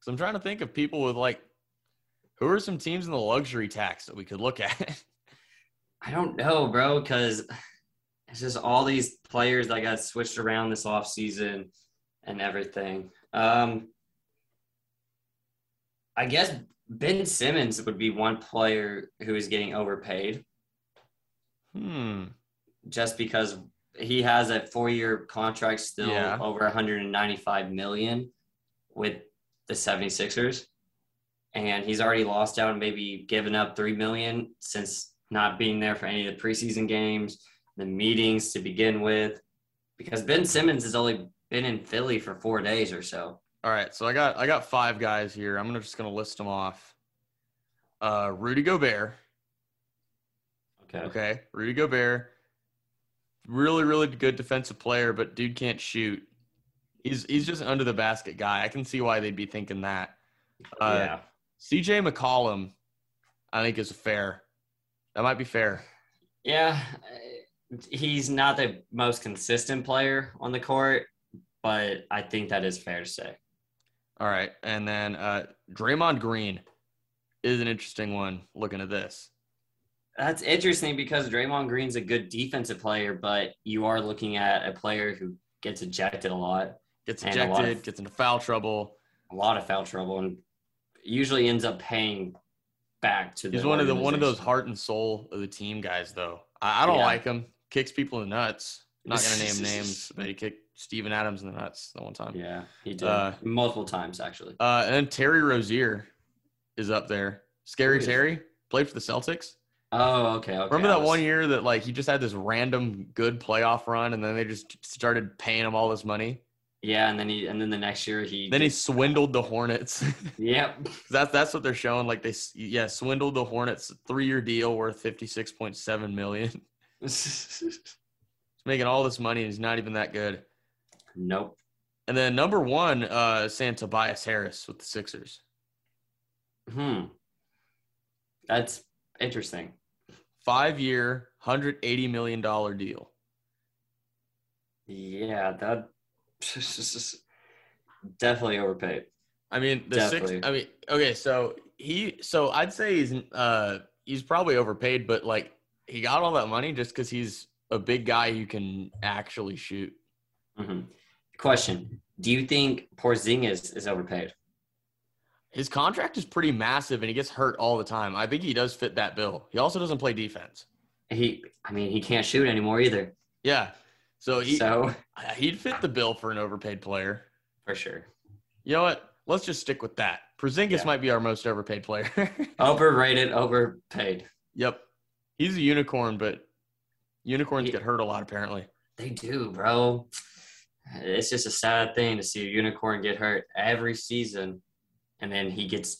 So I'm trying to think of people with like who are some teams in the luxury tax that we could look at. I don't know, bro, because it's just all these players that got switched around this offseason and everything. Um, I guess Ben Simmons would be one player who is getting overpaid hmm. just because he has a four-year contract still Yeah. over 195 million with the 76ers and he's already lost out and maybe given up 3 million since not being there for any of the preseason games the meetings to begin with because ben simmons has only been in philly for four days or so All right, so I got I got five guys here. I'm gonna just gonna list them off. Uh, Rudy Gobert. okay Okay, Rudy Gobert. Really, really good defensive player, but dude can't shoot. He's he's just an under the basket guy. I can see why they'd be thinking that. Uh, yeah CJ McCollum, I think is fair. That might be fair. yeah uh, he's not the most consistent player on the court but i think that is fair to say All right, and then uh, Draymond Green is an interesting one. Looking at this, That's interesting because Draymond Green's a good defensive player, but you are looking at a player who gets ejected a lot, gets And a lot ejected, of- gets into foul trouble. a lot of foul trouble, and usually ends up paying back to the. He's one of the one of those heart and soul of the team guys, though. I, I don't Yeah. like him. Kicks people in the nuts. Not gonna name names, but he kicked Steven Adams in the nuts the one time. Yeah, he did Uh, multiple times actually. Uh, and then Terry Rozier is up there. Scary Terry played for the Celtics. Oh, okay. okay. Remember that was- one year that like he just had this random good playoff run, and then they just started paying him all this money. Yeah, and then he and then the next year he. Then he swindled the Hornets. Yep. that's that's what they're showing. Like they yeah swindled the Hornets three year deal worth fifty six point seven million. He's making all this money and he's not even that good. Nope. And then number one, uh, saying Tobias Harris with the Sixers. Hmm. That's interesting. Five year, hundred eighty million dollar deal. Yeah, that definitely overpaid. I mean, the Definitely. six. I mean, okay, so he, so I'd say he's, uh, he's probably overpaid, but like he got all that money just because he's a big guy who can actually shoot. hmm Question: Do you think Porzingis is overpaid? His contract is pretty massive, and he gets hurt all the time. I think he does fit that bill. He also doesn't play defense. He, I mean, he can't shoot anymore either. Yeah, so he so he'd fit the bill for an overpaid player. for sure, You know what? Let's just stick with that. Porzingis Yeah. might be our most overpaid player. overrated, overpaid. yep, he's a unicorn, but unicorns He- get hurt a lot apparently. They do, bro. It's just a sad thing to see a unicorn get hurt every season, and then he gets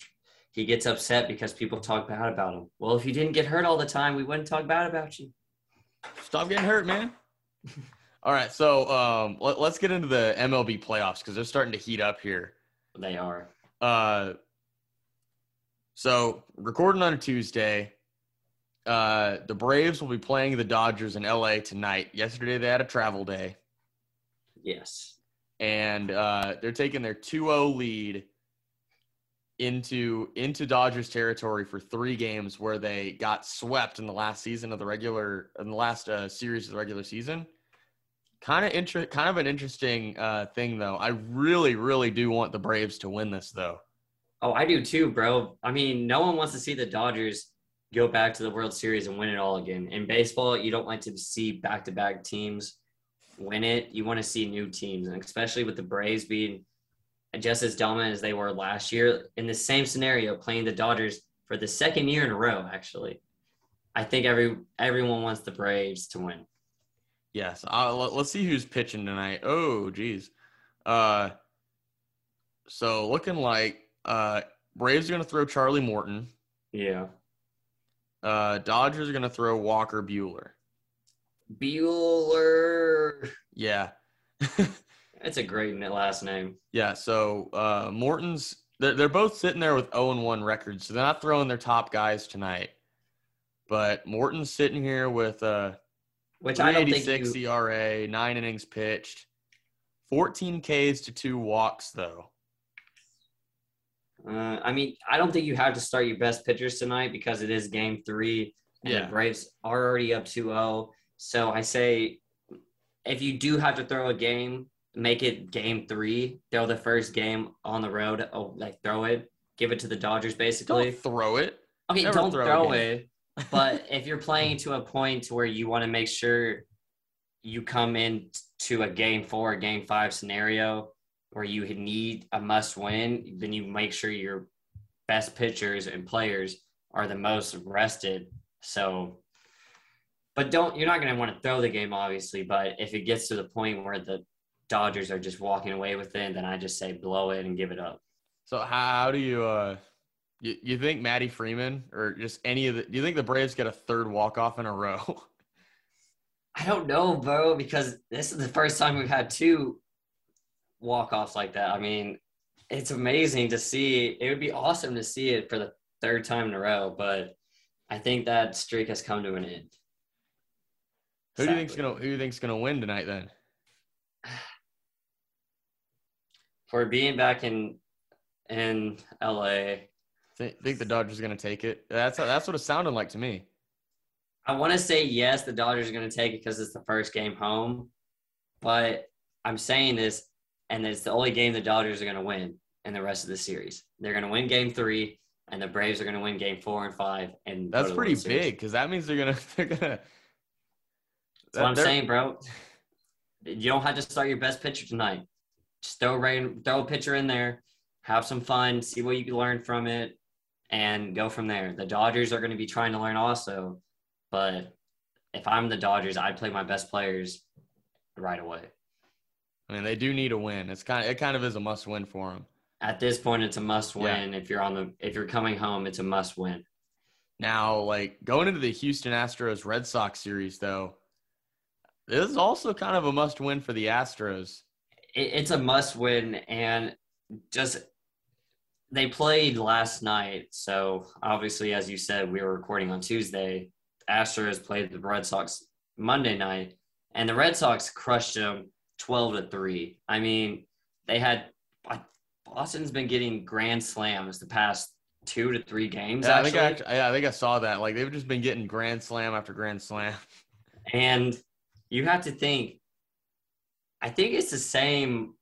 he gets upset because people talk bad about him. Well, if you didn't get hurt all the time, we wouldn't talk bad about you. Stop getting hurt, man. All right, so um, let, us get into the MLB playoffs because they're starting to heat up here. They are. Uh, so recording on a Tuesday, uh, the Braves will be playing the Dodgers in LA tonight. Yesterday they had a travel day, Yes. and uh, they're taking their 2-0 lead into into Dodgers territory for three games where they got swept in the last season of the regular in the last uh, series of the regular season. Kind of inter- kind of an interesting uh, thing though. I really really do want the Braves to win this though. Oh, I do too, bro. I mean, no one wants to see the Dodgers go back to the World Series and win it all again. In baseball, you don't like to see back-to-back teams win it. You want to see new teams, and especially with the Braves being just as dominant as they were last year in the same scenario, playing the Dodgers for the second year in a row. Actually, I think every everyone wants the Braves to win. Yes. Uh, let- let's see who's pitching tonight. Oh, geez. Uh, so looking like uh, Braves are going to throw Charlie Morton. Yeah, Uh, Dodgers are going to throw Walker Buehler. Buehler. Yeah. That's a great last name. yeah. So uh, Morton's, they're, they're both sitting there with 0 1 records. So they're not throwing their top guys tonight. But Morton's sitting here with uh, Which I don't think 386 you, ERA, nine innings pitched, 14 Ks to two walks, though. Uh, I mean, I don't think you have to start your best pitchers tonight because it is game three and Yeah. the Braves are already up 2 0. So I say if you do have to throw a game, make it game three. Throw the first game on the road. Oh, like throw it. Give it to the Dodgers, basically. Don't throw it. Okay, never don't throw throw, it. But if you're playing to a point where you want to make sure you come in to a game four, a game five scenario where you need a must win, then you make sure your best pitchers and players are the most rested. So, but don't, you're not going to want to throw the game, obviously. But if it gets to the point where the Dodgers are just walking away with it, then I just say blow it and give it up. So how do you uh you, you think Matty Freeman or just any of the do you think the Braves get a third walk off in a row? I don't know, bro, because this is the first time we've had two walk offs like that. I mean, it's amazing to see. It would be awesome to see it for the third time in a row, but I think that streak has come to an end. Who do you think's gonna who do you think's gonna win tonight then? For being back in in LA, Think, think the Dodgers are gonna take it? That's that's what it sounded like to me. I want to say yes, the Dodgers are going to take it because it's the first game home, but I'm saying this, and it's the only game the Dodgers are going to win in the rest of the series. They're going to win Game Three, and the Braves are going to win Game Four and Five. And That's pretty big because that means they're gonna they're gonna. That's what I'm they're- saying, bro. You don't have to start your best pitcher tonight. Just throw rain, throw a pitcher in there, have some fun, see what you can learn from it, and go from there. The Dodgers are going to be trying to learn also, but if I'm the Dodgers, I'd play my best players right away. I mean, they do need a win. It's kind of it kind of is a must win for them. At this point, it's a must Yeah. win. If you're on the if you're coming home, it's a must win. Now, like going into the Houston Astros Red Sox series, though, this is also kind of a must win for the Astros. It's a must win, and just they played last night. So obviously, as you said, we were recording on Tuesday. The Astros played the Red Sox Monday night, and the Red Sox crushed them 12 to 3. I mean, they had Boston's been getting grand slams the past two to three games. Yeah, I think I, actually, yeah, I think I saw that. Like they've just been getting grand slam after grand slam. And you have to think, I think it's the same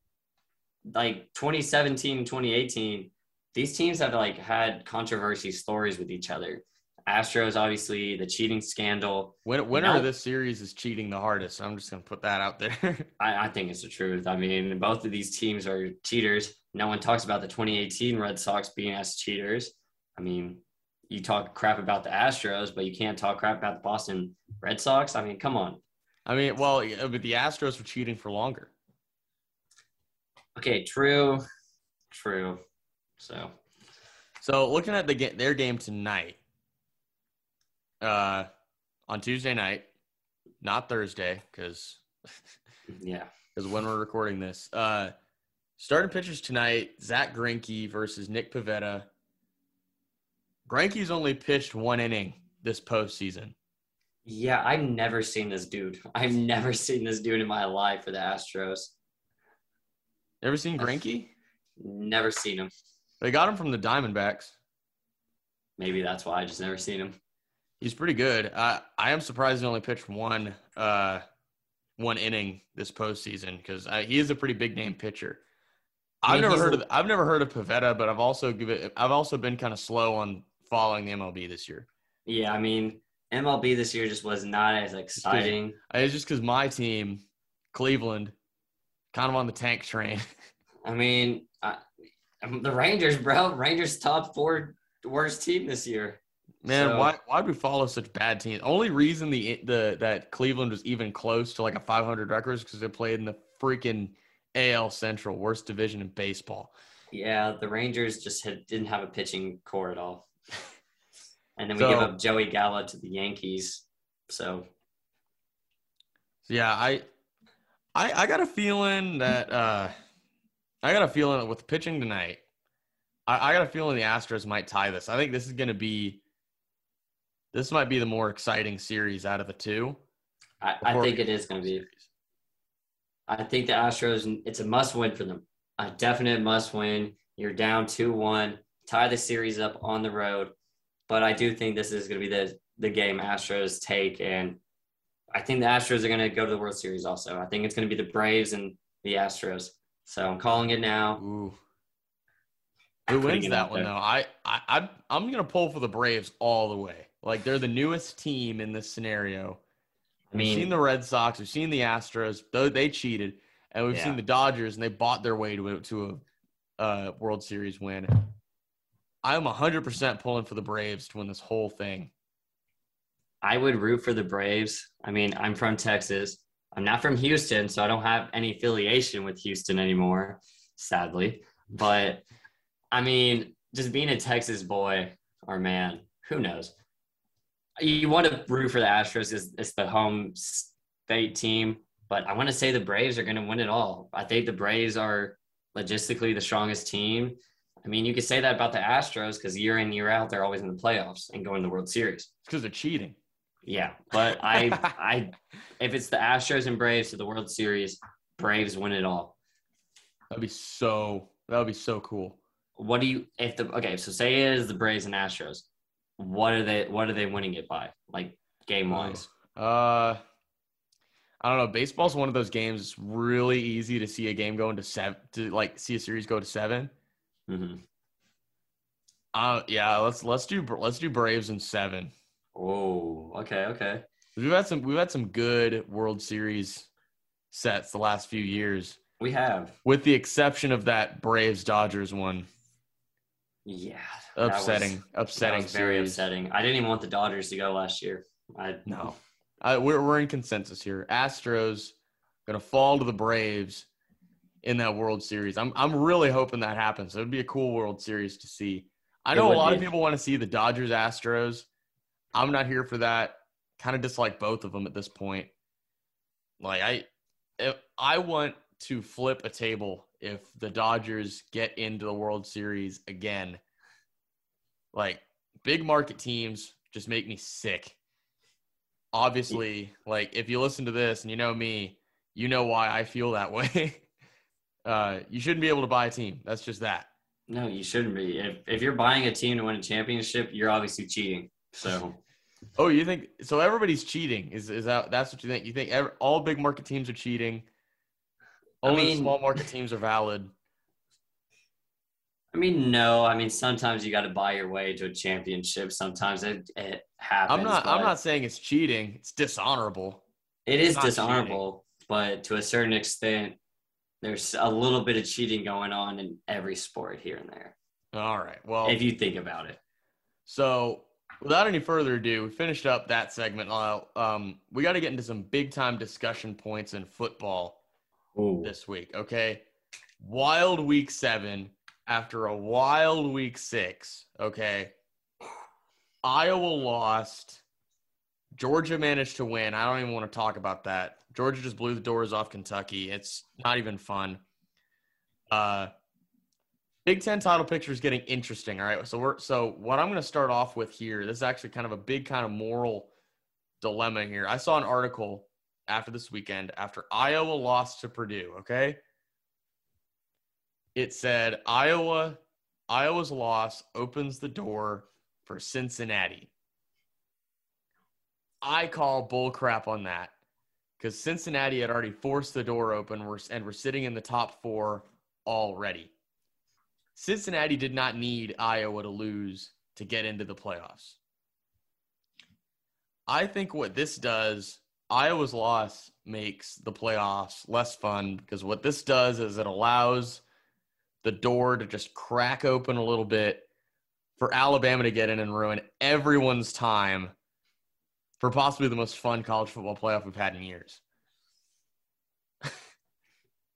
like 2017, 2018. These teams have like had controversy stories with each other. Astros, obviously, the cheating scandal. Win- winner Now- of this series is cheating the hardest. I'm just gonna put that out there. I, I think it's the truth. I mean, both of these teams are cheaters. No one talks about the 2018 Red Sox being as cheaters. I mean, you talk crap about the Astros, but you can't talk crap about the Boston Red Sox. I mean, come on. I mean, well, but the Astros were cheating for longer. Okay, true, true. So So looking at the their game tonight, uh, on Tuesday night, not Thursday, because yeah, because when we're recording this, uh, starting pitchers tonight: Zack Greinke versus Nick Pivetta. Greinke's only pitched one inning this postseason. Yeah. I've never seen this dude. I've never seen this dude in my life for the Astros. Ever seen Greinke? Never seen him. They got him from the Diamondbacks. Maybe that's why I just never seen him. He's pretty good. I I am surprised he only pitched one uh one inning this postseason because he is a pretty big name pitcher. I I've mean, never heard of I've never heard of Pivetta, but I've also give it I've also been kind of slow on following the MLB this year. Yeah, I mean, MLB this year just was not as exciting. It's just because my team, Cleveland, kind of on the tank train. I mean, I, the Rangers, bro. Rangers top four worst team this year. Man, So- why why would we follow such bad teams? Only reason the the that Cleveland was even close to like a 500 record is because they played in the freaking AL Central, worst division in baseball. Yeah, the Rangers just had, didn't have a pitching core at all. And then we give up Joey Gallo to the Yankees. So So yeah, I, I, I got a feeling that uh, I got a feeling that with pitching tonight, I, I got a feeling the Astros might tie this. I think this is going to be, this might be the more exciting series out of the two. I, I think it is going to be. I think the Astros, it's a must win for them. A definite must win. You're down 2 1, tie the series up on the road. But I do think this is going to be the, the game Astros take. And I think the Astros are going to go to the World Series also. I think it's going to be the Braves and the Astros. So I'm calling it now. Ooh. Who wins that one there. though? I, I, I I'm gonna pull for the Braves all the way. Like they're the newest team in this scenario. I we've seen the Red Sox, we've seen the Astros, though they cheated, and we've Yeah. seen the Dodgers, and they bought their way to a, to a uh, World Series win. I'm 100% pulling for the Braves to win this whole thing. I would root for the Braves. I mean, I'm from Texas. I'm not from Houston, so I don't have any affiliation with Houston anymore, sadly. But I mean, just being a Texas boy or man, who knows? You want to root for the Astros because it's the home state team, but I want to say the Braves are going to win it all. I think the Braves are logistically the strongest team. I mean, you could say that about the Astros because year in, year out, they're always in the playoffs and going to the World Series. Because they're cheating. Yeah, but I, I, if it's the Astros and Braves to the World Series, Braves win it all. That'd be so. That would be so cool. What do you if the okay? So say it is the Braves and Astros. What are they? What are they winning it by? Like game wise? Uh, I don't know. Baseball's one of those games. It's really easy to see a game go into seven. To like see a series go to seven. Hmm Uh, yeah. Let's let's do let's do Braves in seven. Oh, okay, okay. We've had some we've had some good World Series sets the last few years, We have. with the exception of that Braves Dodgers one. Yeah. that was- Upsetting, upsetting very upsetting. I didn't even want the Dodgers to go last year. I No, I, we're we're in consensus here. Astros gonna fall to the Braves in that World Series. I'm I'm really hoping that happens. It would be a cool World Series to see. I know a lot of people want to see the Dodgers Astros. I'm not here for that. Kind of dislike both of them at this point. Like I, if I want to flip a table if the Dodgers get into the World Series again. Like big market teams just make me sick. Obviously, like if you listen to this and you know me, you know why I feel that way. Uh, you shouldn't be able to buy a team. That's just that. No, you shouldn't be. If if you're buying a team to win a championship, you're obviously cheating. So Oh, you think so? Everybody's cheating. Is is that that's what you think? You think every, all big market teams are cheating? I Only mean- small market teams are valid. I mean, no. I mean, sometimes you got to buy your way to a championship. Sometimes it, it happens. I'm not. I'm not saying it's cheating. It's dishonorable. It is not dishonorable, but to a certain extent, there's a little bit of cheating going on in every sport here and there. All right. Well, if you think about it. So, without any further ado, we finished up that segment. Um, we got to get into some big time discussion points in football Ooh. this week. Okay, wild week seven after a wild week six. Okay, Iowa lost. Georgia managed to win. I don't even want to talk about that. Georgia just blew the doors off Kentucky. It's not even fun. Uh, Big Ten title picture is getting interesting. All right. So we're so what I'm going to start off with here. This is actually kind of a big kind of moral dilemma here. I saw an article after this weekend after Iowa lost to Purdue. Okay. It said Iowa Iowa's loss opens the door for Cincinnati. I call bull crap on that because Cincinnati had already forced the door open and we're sitting in the top four already. Cincinnati did not need Iowa to lose to get into the playoffs. I think what this does, Iowa's loss makes the playoffs less fun because what this does is it allows the door to just crack open a little bit for Alabama to get in and ruin everyone's time for possibly the most fun college football playoff we've had in years.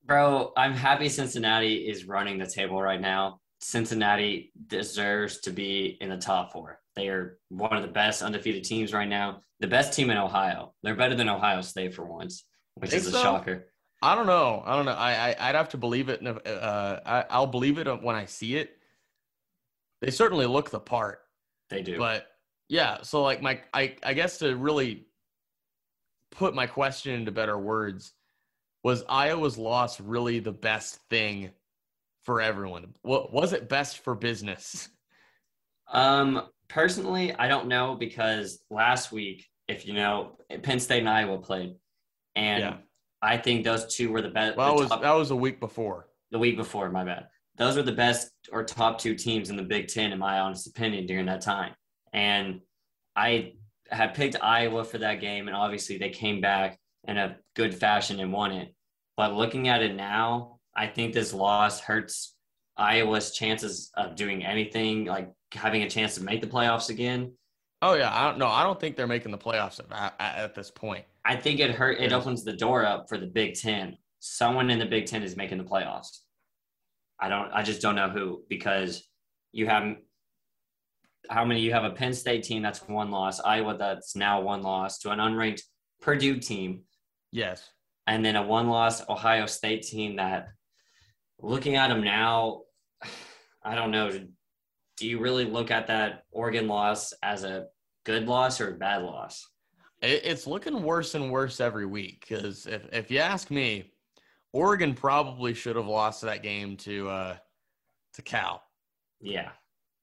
Bro, I'm happy Cincinnati is running the table right now. Cincinnati deserves to be in the top four. They are one of the best undefeated teams right now. The best team in Ohio. They're better than Ohio State for once, which is a so? shocker. I don't know. I don't know. I, I I'd have to believe it. Uh, I, I'll believe it when I see it. They certainly look the part, They do. but yeah. So like my, I I guess to really put my question into better words, was Iowa's loss really the best thing for everyone? What was it best for business? Um, personally, I don't know because last week, if you know, Penn State and Iowa played, and Yeah. I think those two were the best. Well, the was top- that was a week before. the week before, my bad. Those were the best or top two teams in the Big Ten, in my honest opinion, during that time. And I had picked Iowa for that game, and obviously they came back in a good fashion and won it. But looking at it now, I think this loss hurts Iowa's chances of doing anything, like having a chance to make the playoffs again. Oh yeah, I don't know. I don't think they're making the playoffs at, at, at this point. I think it hurt. It opens the door up for the Big Ten. Someone in the Big Ten is making the playoffs. I don't. I just don't know who because you have how many? You have a Penn State team that's one loss, Iowa that's now one loss to an unranked Purdue team, Yes. and then a one loss Ohio State team that, looking at them now, I don't know. Do you really look at that Oregon loss as a good loss or a bad loss? It's looking worse and worse every week because if, if you ask me, Oregon probably should have lost that game to uh, to Cal. Yeah.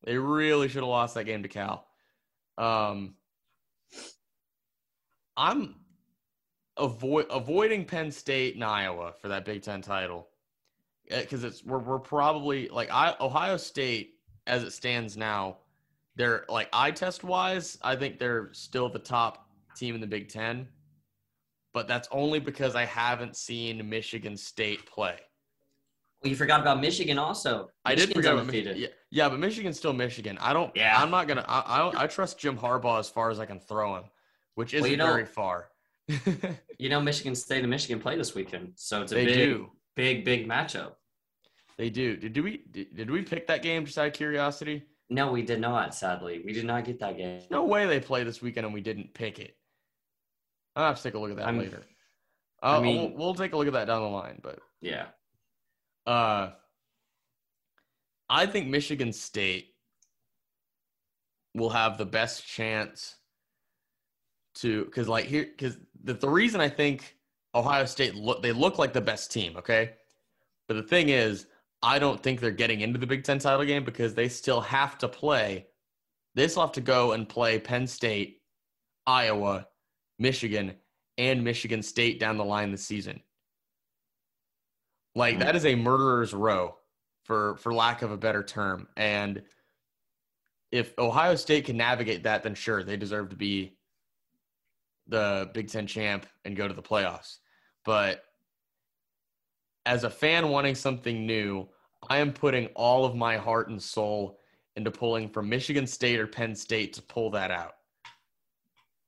They really should have lost that game to Cal. Um, I'm avoid avoiding Penn State and Iowa for that Big Ten title because it's we're we're probably like I, Ohio State as it stands now. They're like eye test wise, I think they're still the top team in the Big Ten, but that's only because I haven't seen Michigan State play. You forgot about Michigan also. I did forget about. Michigan. Yeah, yeah, but Michigan's still Michigan. I don't. Yeah. I'm not gonna. I, I I trust Jim Harbaugh as far as I can throw him, which isn't Well, you know- very far. You know, Michigan State and Michigan play this weekend, so it's a they big, do. big, big matchup. They do. Did, do we? Did, did we pick that game just out of curiosity? No, we did not. Sadly, we did not get that game. No way they play this weekend and we didn't pick it. I'll have to take a look at that I'm- later. Uh, I mean- mean, we'll, we'll take a look at that down the line, but Yeah. Uh, I think Michigan State will have the best chance to because like here because the, the reason I think Ohio State look they look like the best team, okay, but the thing is I don't think they're getting into the Big Ten title game because they still have to play. They still have to go and play Penn State, Iowa, Michigan, and Michigan State down the line this season. Like hmm. that is a murderer's row for for lack of a better term. And if Ohio State can navigate that, then sure, they deserve to be the Big Ten champ and go to the playoffs. But as a fan wanting something new, I am putting all of my heart and soul into pulling from Michigan State or Penn State to pull that out.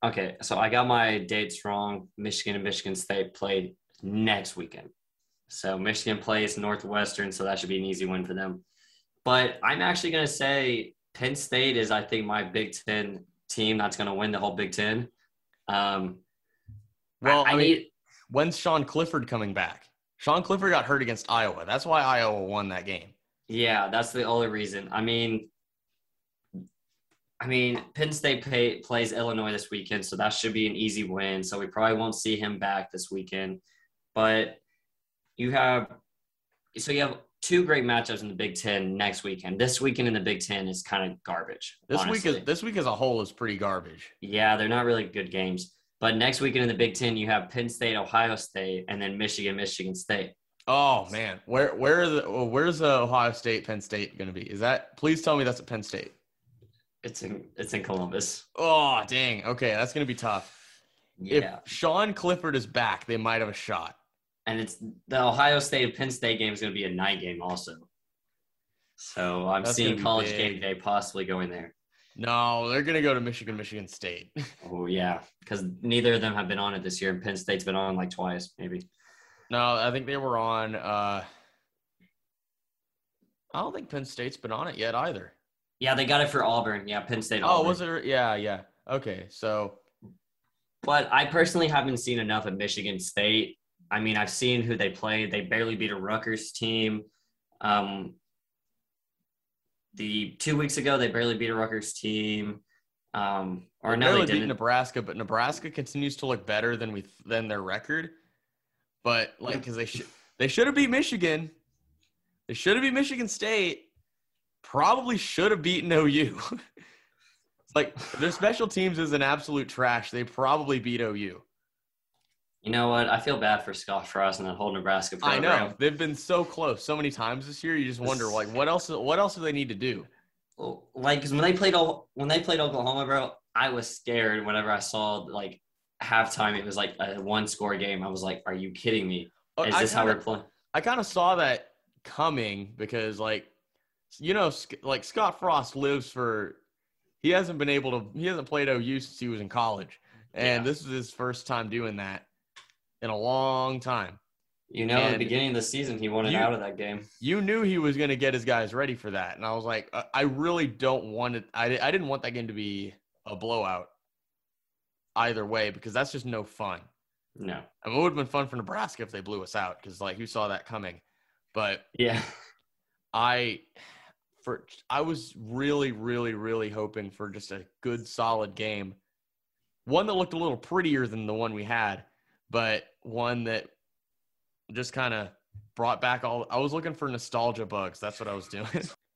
Okay, so I got my dates wrong. Michigan and Michigan State play next weekend. So Michigan plays Northwestern, so that should be an easy win for them. But I'm actually going to say Penn State is, I think, my Big Ten team that's going to win the whole Big Ten. Um, Well, I, I, mean, need, when's Sean Clifford coming back? Sean Clifford got hurt against Iowa. That's why Iowa won that game. yeah, that's the only reason. I mean, I mean, Penn State pay, plays Illinois this weekend, so that should be an easy win. So we probably won't see him back this weekend. But you have, so you have two great matchups in the Big Ten next weekend. This weekend in the Big Ten is kind of garbage. This honestly. week is this week as a whole is pretty garbage. yeah, they're not really good games. But next weekend in the Big Ten, you have Penn State, Ohio State, and then Michigan, Michigan State. Oh man, where where are the where's the Ohio State Penn State going to be? Is that please tell me that's at Penn State? It's in it's in Columbus. Oh dang, okay, that's going to be tough. Yeah. If Sean Clifford is back, they might have a shot. And it's the Ohio State Penn State game is going to be a night game also. So I'm That's seeing college big. game day possibly going there. No, they're going to go to Michigan, Michigan State. Oh yeah, because neither of them have been on it this year, and Penn State's been on like twice, maybe. no, I think they were on. uh I don't think Penn State's been on it yet either. Yeah, they got it for Auburn. Yeah, Penn State. Oh, was it? Yeah, yeah. Okay, so But I personally haven't seen enough of Michigan State. I mean, I've seen who they played. They barely beat a Rutgers team. Um, the two weeks ago, they barely beat a Rutgers team. Um, or They no, they barely beat. Nebraska, but Nebraska continues to look better than we than their record. But like, because they should they should have beat Michigan, they should have beat Michigan State. Probably should have beaten OU. like their special teams is an absolute trash. They probably beat OU. You know what? I feel bad for Scott Frost and that whole Nebraska program. I know they've been so close so many times this year. You just wonder like what else what else do they need to do? Like, because when they played when they played Oklahoma, bro, I was scared whenever I saw like halftime. It was like a one score game. I was like, "Are you kidding me? Oh, is I this how kinda- we're playing?" I kind of saw that coming because, like, you know, like Scott Frost lives for. He hasn't been able to. He hasn't played OU since he was in college, and Yeah. this is his first time doing that in a long time. You know, in the beginning of the season, he wanted You- out of that game. You knew he was going to get his guys ready for that, and I was like, I- I really don't want it. I I didn't want that game to be a blowout. Either way, because that's just no fun. No. I mean, it would have been fun for Nebraska if they blew us out, because like who saw that coming? But Yeah. I for I was really, really, really hoping for just a good solid game. One that looked a little prettier than the one we had, but one that just kind of brought back all I was looking for nostalgia bugs. That's what I was doing.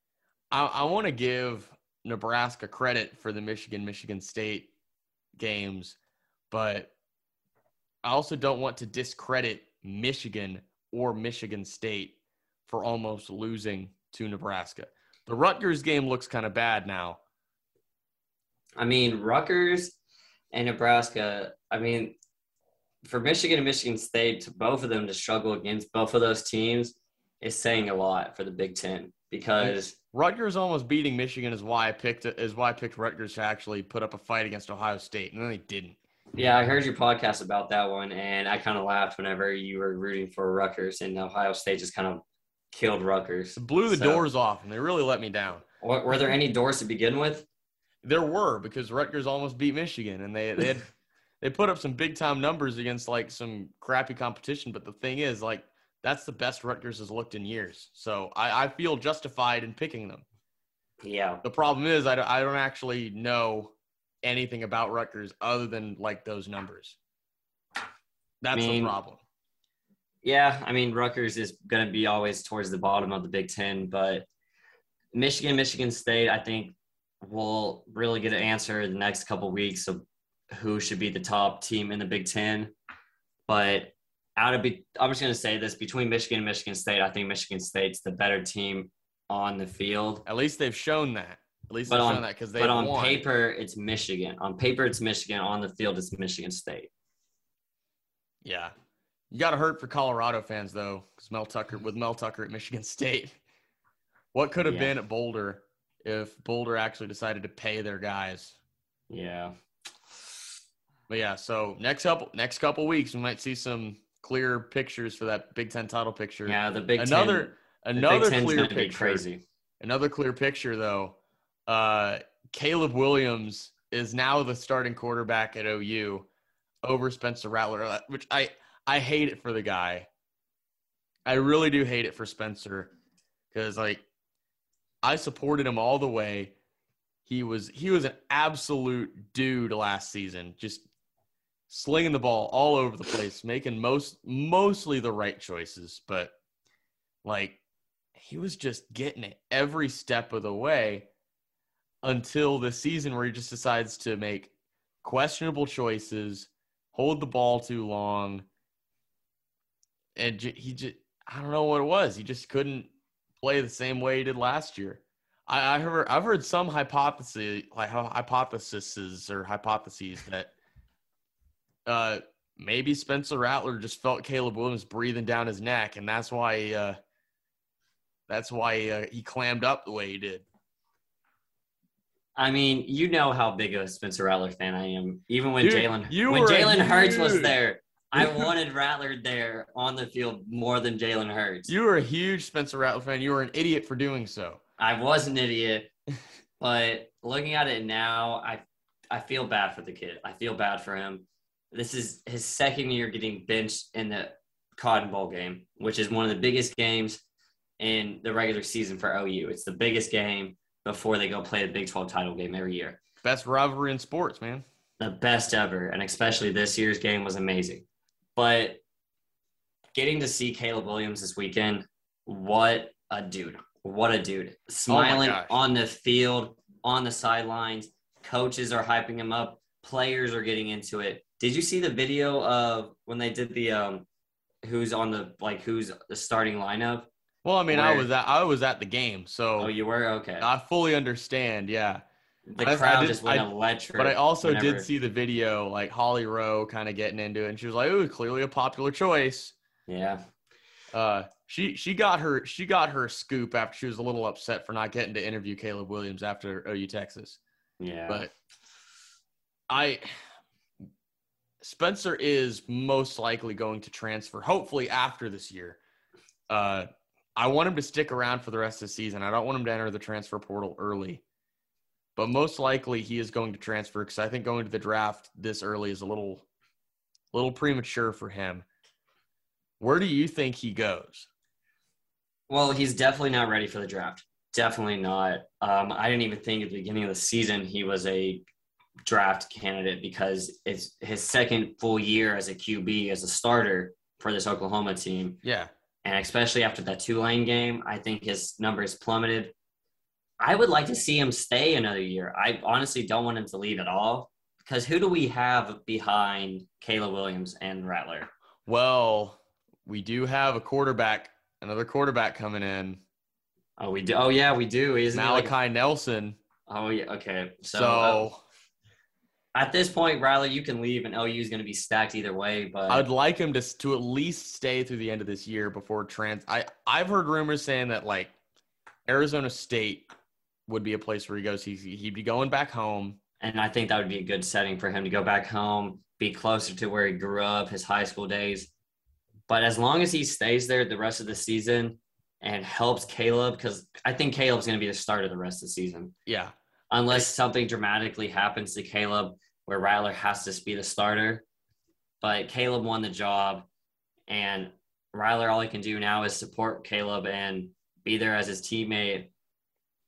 I, I want to give Nebraska credit for the Michigan Michigan State games, but I also don't want to discredit Michigan or Michigan State for almost losing to Nebraska. The Rutgers game looks kind of bad now. I mean, Rutgers and Nebraska, I mean, for Michigan and Michigan State, to both of them to struggle against both of those teams is saying a lot for the Big Ten because Rutgers almost beating Michigan is why I picked is why I picked Rutgers to actually put up a fight against Ohio State, and then they didn't. Yeah, I heard your podcast about that one, and I kind of laughed whenever you were rooting for Rutgers, and Ohio State just kind of killed Rutgers. Blew the So- doors off, and they really let me down. Were, were there any doors to begin with? There were because Rutgers almost beat Michigan, and they they had they put up some big time numbers against like some crappy competition. But the thing is, like, that's the best Rutgers has looked in years. So I, I feel justified in picking them. Yeah. The problem is, I don't, I don't actually know anything about Rutgers other than like those numbers. That's mean, the problem. Yeah, I mean Rutgers is going to be always towards the bottom of the Big Ten, but Michigan, Michigan State, I think will really get an answer in the next couple of weeks of who should be the top team in the Big Ten. But out of be, I'm just going to say this between Michigan and Michigan State, I think Michigan State's the better team on the field. At least they've shown that. At least But they've on- shown that because they But on won. paper, it's Michigan. On paper, it's Michigan. On the field, it's Michigan State. Yeah. You got to hurt for Colorado fans though, because Mel Tucker with Mel Tucker at Michigan State. What could have Yeah. been at Boulder if Boulder actually decided to pay their guys? Yeah. But yeah, so next couple next couple weeks we might see some clear pictures for that Big Ten title picture. Yeah, the Big another Ten. another the Big Ten's clear picture. crazy. Another clear picture though. Uh, Caleb Williams is now the starting quarterback at OU over Spencer Rattler, uh, which I I hate it for the guy. I really do hate it for Spencer because like I supported him all the way. He was he was an absolute dude last season, just slinging the ball all over the place, making most mostly the right choices, but like he was just getting it every step of the way until the season where he just decides to make questionable choices, hold the ball too long, and he just I don't know what it was. He just couldn't play the same way he did last year. I, I heard I've heard some hypothesis like uh, hypotheses or hypotheses that uh maybe Spencer Rattler just felt Caleb Williams breathing down his neck, and that's why uh, that's why uh, he clammed up the way he did. I mean, you know how big of a Spencer Rattler fan I am. Even when Jalen when Jalen Hurts was there, I wanted Rattler there on the field more than Jalen Hurts. You were a huge Spencer Rattler fan. You were an idiot for doing so. I was an idiot, but looking at it now, I I feel bad for the kid. I feel bad for him. This is his second year getting benched in the Cotton Bowl game, which is one of the biggest games in the regular season for OU. It's the biggest game before they go play the Big 12 title game every year. Best rivalry in sports, man. the best ever, and especially this year's game was amazing. But getting to see Caleb Williams this weekend, what a dude! What a dude! Oh Smiling gosh. on the field, on the sidelines. Coaches are hyping him up. Players are getting into it. Did you see the video of when they did the um, who's on the like who's the starting lineup? Well, I mean, I was at I was at the game, so Oh, you were okay. I fully understand. Yeah, The I- I crowd did- just went I- electric. but I also whenever- did see the video, like Holly Rowe kind of getting into it, and she was like, "Oh, clearly a popular choice." Yeah, Uh, she she got her she got her scoop after she was a little upset for not getting to interview Caleb Williams after OU Texas. yeah. But I Spencer is most likely going to transfer, hopefully after this year. Uh, I want him to stick around for the rest of the season. I don't want him to enter the transfer portal early. But most likely he is going to transfer because I think going to the draft this early is a little little premature for him. Where do you think he goes? Well, he's definitely not ready for the draft. Definitely not. Um, I didn't even think at the beginning of the season he was a draft candidate because it's his second full year as a QB, as a starter for this Oklahoma team. Yeah. And especially after that Tulane game, I think his numbers plummeted. I would like to see him stay another year. I honestly don't want him to leave at all because who do we have behind Caleb Williams and Rattler? Well, we do have a quarterback, another quarterback coming in. Oh, we do. Oh, yeah, we do. Isn't Malachi like- Nelson. oh, yeah. Okay. So, So, uh, at this point, Riley, you can leave, and OU is going to be stacked either way. But I'd like him to to at least stay through the end of this year before trans. I I've heard rumors saying that like Arizona State would be a place where he goes. He's he'd be going back home. and I think that would be a good setting for him to go back home, be closer to where he grew up, his high school days. But as long as he stays there the rest of the season and helps Caleb, because I think Caleb's going to be the starter the rest of the season, Yeah, unless something dramatically happens to Caleb where Rattler has to be the starter. But Caleb won the job, and Rattler, all he can do now is support Caleb and be there as his teammate.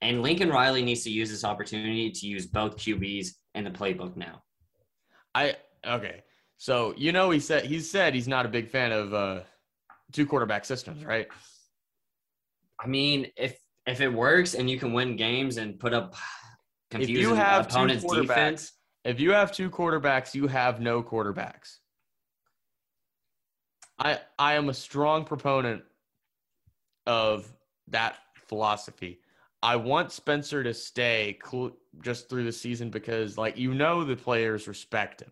And Lincoln Riley needs to use this opportunity to use both QBs in the playbook now. I okay. So you know he said he said he's not a big fan of uh, two quarterback systems, right? I mean, if if it works and you can win games and put up confusing if you have opponent's two defense, if you have two quarterbacks, you have no quarterbacks. I I am a strong proponent of that philosophy. I want Spencer to stay cl- just through the season because, like, you know, the players respect him.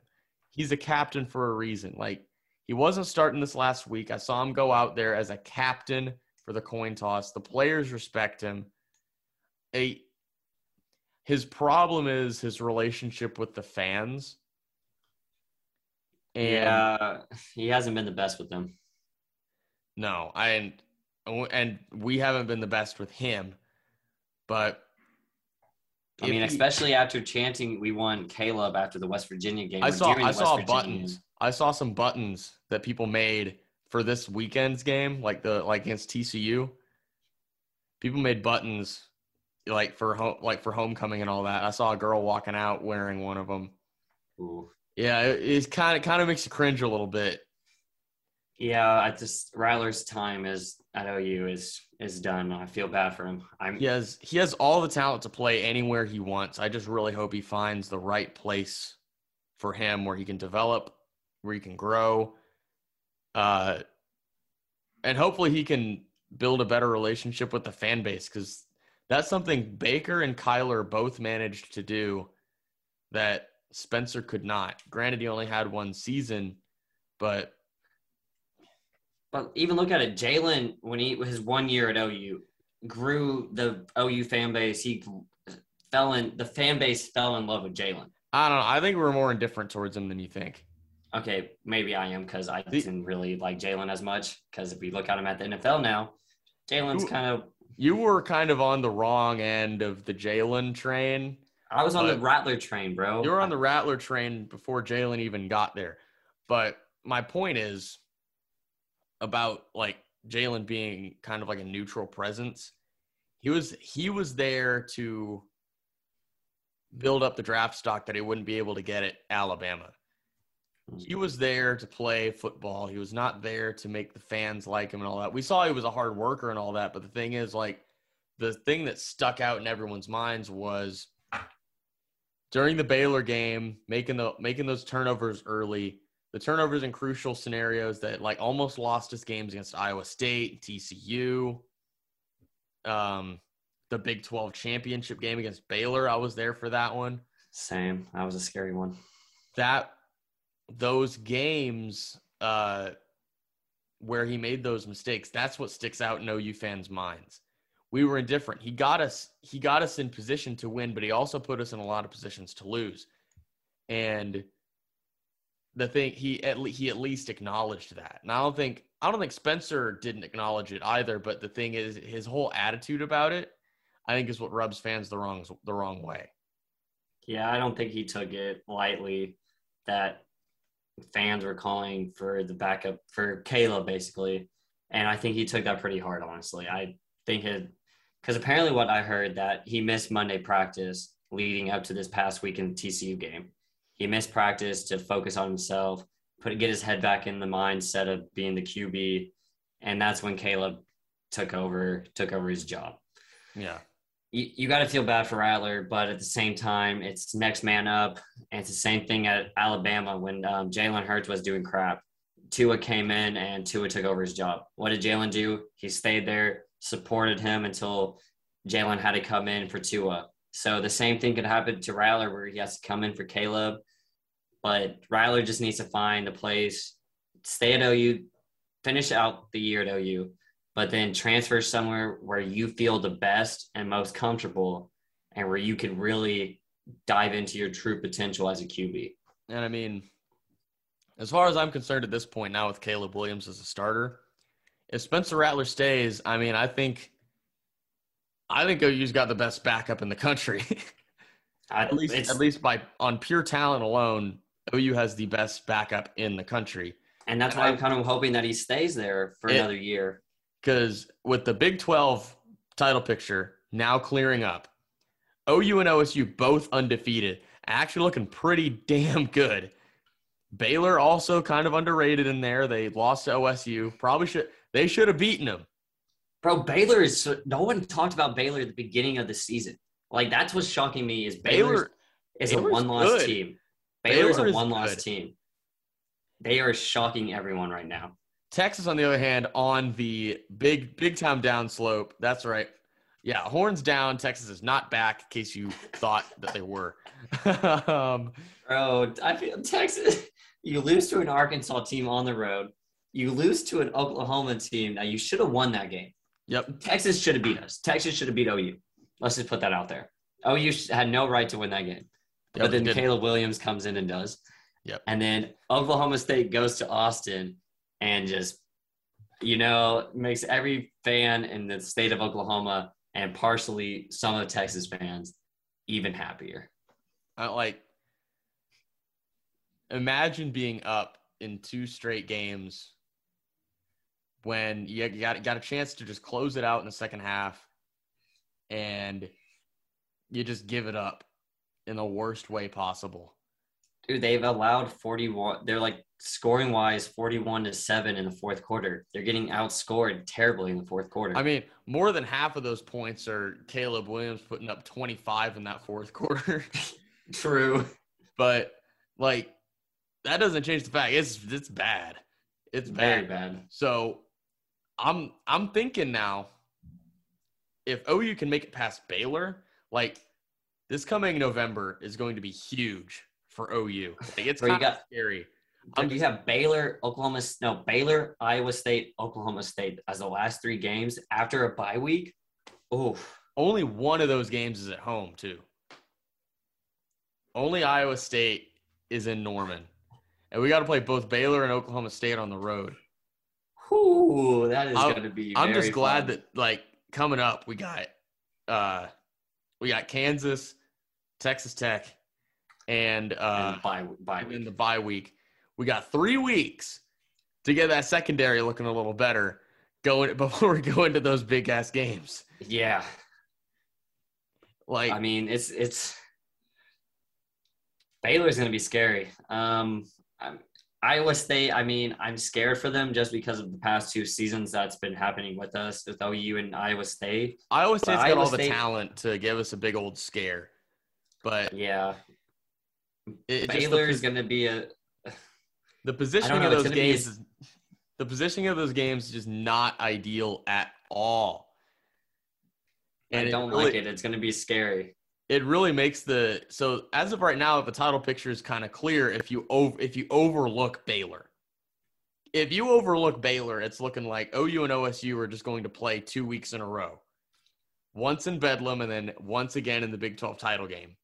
He's a captain for a reason. Like, he wasn't starting this last week. I saw him go out there as a captain for the coin toss. The players respect him. A, his problem is his relationship with the fans. And yeah, he hasn't been the best with them. No, I and we haven't been the best with him. But I mean, he, especially after chanting we won Caleb after the West Virginia game. I saw I saw buttons. Game. I saw some buttons that people made for this weekend's game, like the like against TCU. People made buttons like for home like for homecoming and all that. I saw a girl walking out wearing one of them. Ooh. Yeah, it, it's kind of kind of makes you cringe a little bit. Yeah, I just Rattler's time is at OU is is done. I feel bad for him. I'm he has he has all the talent to play anywhere he wants. I just really hope he finds the right place for him where he can develop, where he can grow. Uh and hopefully he can build a better relationship with the fan base because that's something Baker and Kyler both managed to do that Spencer could not. Granted, he only had one season, but but even look at it, Jalen when he his one year at OU grew the OU fan base. He fell in the fan base fell in love with Jalen. I don't know. I think we're more indifferent towards him than you think. Okay, maybe I am because I didn't really like Jalen as much. Because if we look at him at the NFL now, Jalen's kind of. You were kind of on the wrong end of the Jalen train. I was on the Rattler train, bro. You were on the Rattler train before Jalen even got there. But my point is, about like Jalen being kind of like a neutral presence. He was he was there to build up the draft stock that he wouldn't be able to get at Alabama. He was there to play football. He was not there to make the fans like him and all that. We saw he was a hard worker and all that, but the thing is like the thing that stuck out in everyone's minds was during the Baylor game, making the making those turnovers early, the turnovers in crucial scenarios that like almost lost us games against Iowa State, TCU, um, the Big 12 championship game against Baylor. I was there for that one. Same. That was a scary one. That those games uh, where he made those mistakes, that's what sticks out in OU fans' minds. We were indifferent. He got us he got us in position to win, but he also put us in a lot of positions to lose. And – the thing he at le- he at least acknowledged that. And I don't think I don't think Spencer didn't acknowledge it either. But the thing is, his whole attitude about it, I think, is what rubs fans the wrong the wrong way. Yeah, I don't think he took it lightly that fans were calling for the backup for Caleb basically, and I think he took that pretty hard. Honestly, I think it because apparently what I heard that he missed Monday practice leading up to this past week weekend TCU game he missed practice to focus on himself, put get his head back in the mindset of being the QB, and that's when Caleb took over took over his job. Yeah. You, you got to feel bad for Rattler, but at the same time, it's next man up. And it's the same thing at Alabama when um, Jalen Hurts was doing crap. Tua came in and Tua took over his job. What did Jalen do? He stayed there, supported him until Jalen had to come in for Tua. So the same thing could happen to Rattler where he has to come in for Caleb but Rattler just needs to find a place, stay at OU, finish out the year at OU, but then transfer somewhere where you feel the best and most comfortable and where you can really dive into your true potential as a QB. And I mean, as far as I'm concerned at this point now with Caleb Williams as a starter, if Spencer Rattler stays, I mean, I think I think OU's got the best backup in the country. I, At least, at least by on pure talent alone, OU has the best backup in the country. and that's and why I- I'm kind of hoping that he stays there for It- another year. Because with the Big 12 title picture now clearing up, OU and OSU both undefeated, actually looking pretty damn good. Baylor also kind of underrated in there. They lost to OSU. Probably should they should have beaten them. Bro, Baylor is so, no one talked about Baylor at the beginning of the season. Like that's what's shocking me is Baylor Baylor is a one loss team. Baylor's Baylor a one loss team. They are shocking everyone right now. Texas, on the other hand, on the big big time downslope. That's right. Yeah, horns down. Texas is not back. In case you thought that they were. um, Bro, I feel Texas. You lose to an Arkansas team on the road. You lose to an Oklahoma team. Now you should have won that game. yep. Texas should have beat us. Texas should have beat OU. Let's just put that out there. OU had no right to win that game. Yep, but then. Caleb Williams comes in and does. Yep. And then Oklahoma State goes to Austin and just, you know, makes every fan in the state of Oklahoma and partially some of the Texas fans even happier. Like imagine being up in two straight games when you got got a chance to just close it out in the second half and you just give it up in the worst way possible. Dude, they've allowed 41. They're like scoring wise 41 to 7 in the fourth quarter. They're getting outscored terribly in the fourth quarter. I mean, more than half of those points are Caleb Williams putting up 25 in that fourth quarter. true. but like that doesn't change the fact it's it's bad. It's Very bad. bad. So I'm I'm thinking now if OU can make it past Baylor, like this coming November is going to be huge for OU. Like, it's kind of got- scary. I'm you have Baylor, Oklahoma, no Baylor, Iowa State, Oklahoma State as the last three games after a bye week. Oof. Only one of those games is at home too. Only Iowa State is in Norman. And we got to play both Baylor and Oklahoma State on the road. Whew, that is going to be. I'm just glad fun. that like coming up we got uh we got Kansas, Texas Tech, and uh And bye bye in the bye week. We got three weeks to get that secondary looking a little better going before we go into those big ass games. Yeah, Like I mean it's it's Baylor's going to be scary. Um, I'm, Iowa State. I mean, I'm scared for them just because of the past two seasons that's been happening with us with OU and Iowa State. Iowa State's got Iowa all the State- talent to give us a big old scare. But Yeah, it, it Baylor is going to be a. the positioning know, of those gonna a- games is the positioning of those games is just not ideal at all. And I don't really- like it. It's going to be scary. it really makes the so as of right now the title picture is kind of clear if you over if you overlook Baylor. If you overlook Baylor, it's looking like OU and OSU are just going to play two weeks in a row. Once in Bedlam and then once again in the Big 12 title game.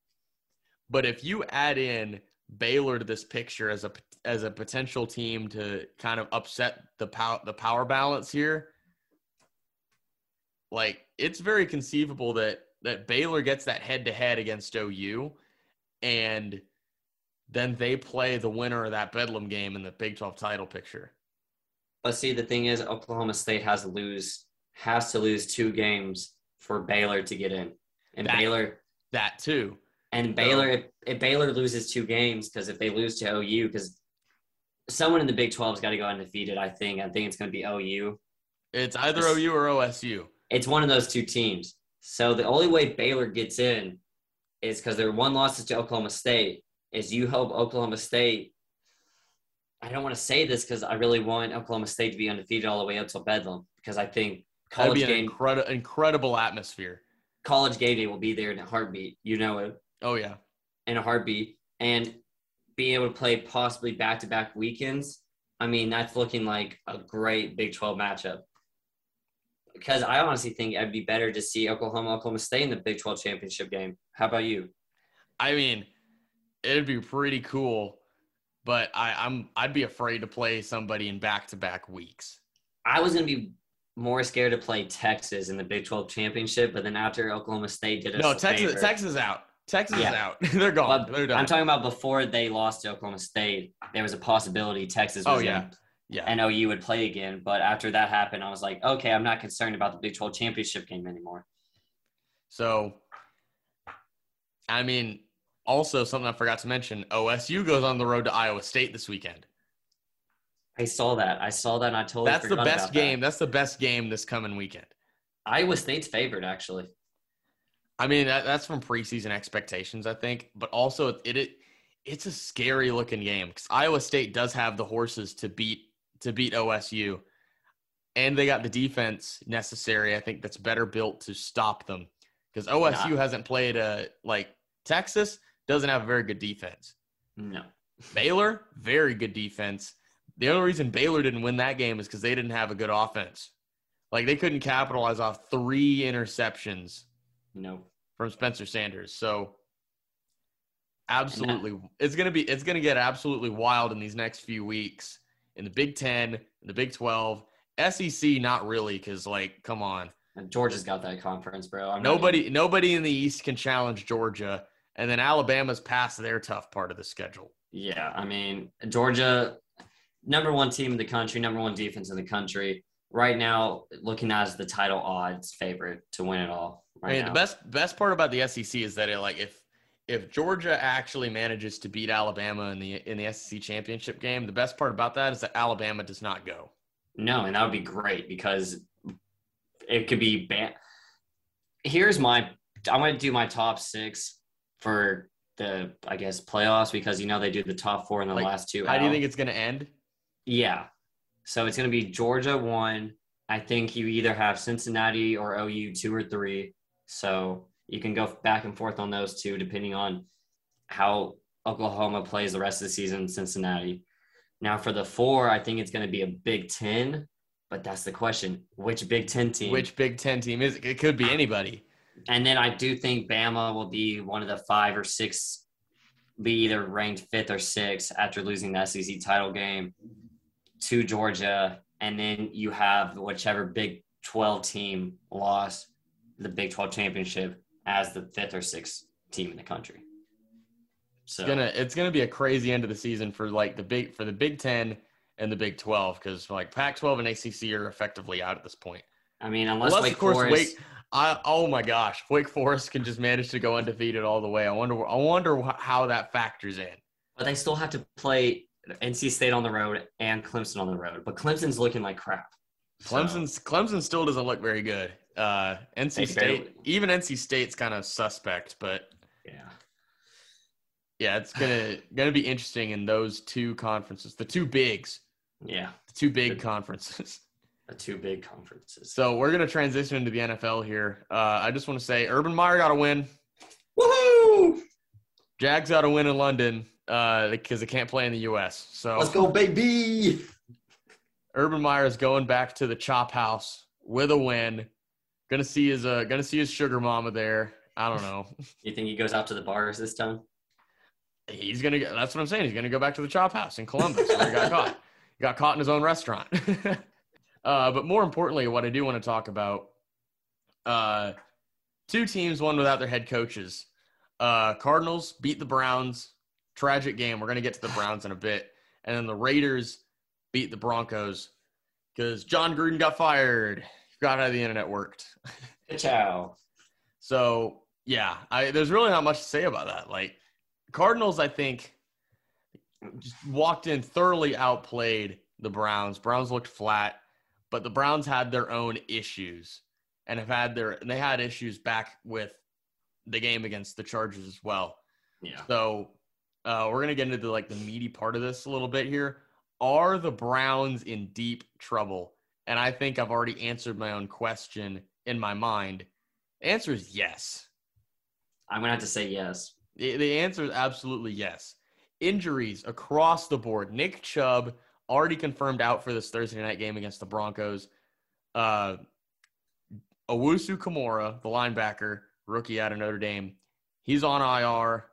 But if you add in Baylor to this picture as a as a potential team to kind of upset the power the power balance here, like it's very conceivable that that Baylor gets that head to head against OU, and then they play the winner of that Bedlam game in the Big 12 title picture. But see, the thing is, Oklahoma State has to lose has to lose two games for Baylor to get in, and That- Baylor That too. And Baylor if, if Baylor loses two games because if they lose to OU because someone in the Big 12's got to go undefeated. I think I think it's going to be OU. It's either Yes. OU or OSU. It's one of those two teams. So the only way Baylor gets in is because their one loss is to Oklahoma State. Is you hope Oklahoma State. I don't want to say this because I really want Oklahoma State to be undefeated all the way up till Bedlam because I think That'd college be an game incredible, incredible atmosphere. college game day will be there in a heartbeat. You know it Oh yeah, in a heartbeat, and being able to play possibly back to back weekends. I mean, that's looking like a great Big 12 matchup. Because I honestly think it'd be better to see Oklahoma, Oklahoma State in the Big 12 championship game. How about you? I mean, it'd be pretty cool, but I, I'm I'd be afraid to play somebody in back to back weeks. I was going to be more scared to play Texas in the Big 12 championship, but then after Oklahoma State did us No, Texas favor- Texas is out. Texas Yeah. is out. They're gone. They're done. I'm talking about before they lost to Oklahoma State. There was a possibility Texas oh, was Oh, yeah. in yeah. and OU would play again. But after that happened, I was like, okay, I'm not concerned about the Big 12 championship game anymore. So, I mean, also something I forgot to mention: OSU goes on the road to Iowa State this weekend. I saw that. I saw that, and I totally That's the best about that. game. That's the best game this coming weekend. Iowa State's favored, actually. I mean, that, that's from preseason expectations, I think, but also it, it it's a scary looking game because Iowa State does have the horses to beat to beat OSU, and they got the defense necessary. I think that's better built to stop them because OSU Nah. hasn't played a like Texas doesn't have a very good defense. No. Baylor, very good defense. The only reason Baylor didn't win that game is because they didn't have a good offense. Like they couldn't capitalize off three interceptions No. from Spencer Sanders. So absolutely it's gonna be it's gonna get absolutely wild in these next few weeks in the Big Ten, in the Big Twelve. SEC, not really, because like, come on. And Georgia's got that conference, bro. I'm Nobody nobody in the East can challenge Georgia. And then Alabama's past their tough part of the schedule. Yeah, I mean, Georgia, number one team in the country, number one defense in the country. Right now, looking as the title odds favorite to win it all. Right I mean, now. the best best part about the SEC is that it like if if Georgia actually manages to beat Alabama in the in the SEC championship game, the best part about that is that Alabama does not go. No, and that would be great because it could be ban. Here's my. I'm going to do my top six for the I guess playoffs because you know they do the top four in the Like, last two. How do you think it's going to end? Yeah. So it's going to be Georgia one. I think you either have Cincinnati or OU two or three. So you can go back and forth on those two depending on how Oklahoma plays the rest of the season, in Cincinnati. Now for the four, I think it's going to be a Big Ten, but that's the question: which Big Ten team? Which Big Ten team is it? It could be anybody. And then I do think Bama will be one of the five or six, be either ranked fifth or sixth after losing the SEC title game to Georgia. And then you have whichever Big 12 team lost the Big 12 championship as the fifth or sixth team in the country. So It's gonna it's gonna be a crazy end of the season for like the big for the Big Ten and the Big Twelve because like Pac-12 and ACC are effectively out at this point. I mean, unless, Unless Wake of course Forest, Wake. I, oh my gosh, Wake Forest can just manage to go undefeated all the way. I wonder. I wonder how that factors in. but they still have to play NC State on the road and Clemson on the road. But Clemson's looking like crap. So- Clemson's Clemson still doesn't look very good. Uh, NC State, even NC State's kind of suspect, but yeah. yeah, it's gonna gonna be interesting in those two conferences, the two bigs, Yeah. the two big conferences. The two big conferences. So we're gonna transition into the NFL here. Uh, I just want to say, Urban Meyer got a win. Woohoo! Jags got a win in London uh, because they can't play in the U.S. So Let's go, baby. Urban Meyer is going back to the chop house with a win. Gonna see his uh, gonna see his sugar mama there. I don't know. You think he goes out to the bars this time? He's gonna. go- That's what I'm saying. He's gonna go back to the chop house in Columbus where he got caught. He got caught in his own restaurant. uh, but more importantly, what I do want to talk about, uh, two teams, one without their head coaches. Uh, Cardinals beat the Browns. Tragic game. We're gonna get to the Browns in a bit, and then the Raiders beat the Broncos because Jon Gruden got fired. Forgot how the internet worked. Ciao. So yeah, I, there's really not much to say about that. Like Cardinals, I think just walked in thoroughly outplayed the Browns. Browns looked flat, but the Browns had their own issues and have had their they had issues back with the game against the Chargers as well. Yeah. So uh, we're gonna get into like the meaty part of this a little bit here. Are the Browns in deep trouble? And I think I've already answered my own question in my mind. The answer is yes. I'm gonna have to say yes. The, the answer is absolutely yes. Injuries across the board. Nick Chubb already confirmed out for this Thursday night game against the Broncos. Uh, Owusu-Koramoah, the linebacker, rookie out of Notre Dame, he's on IR.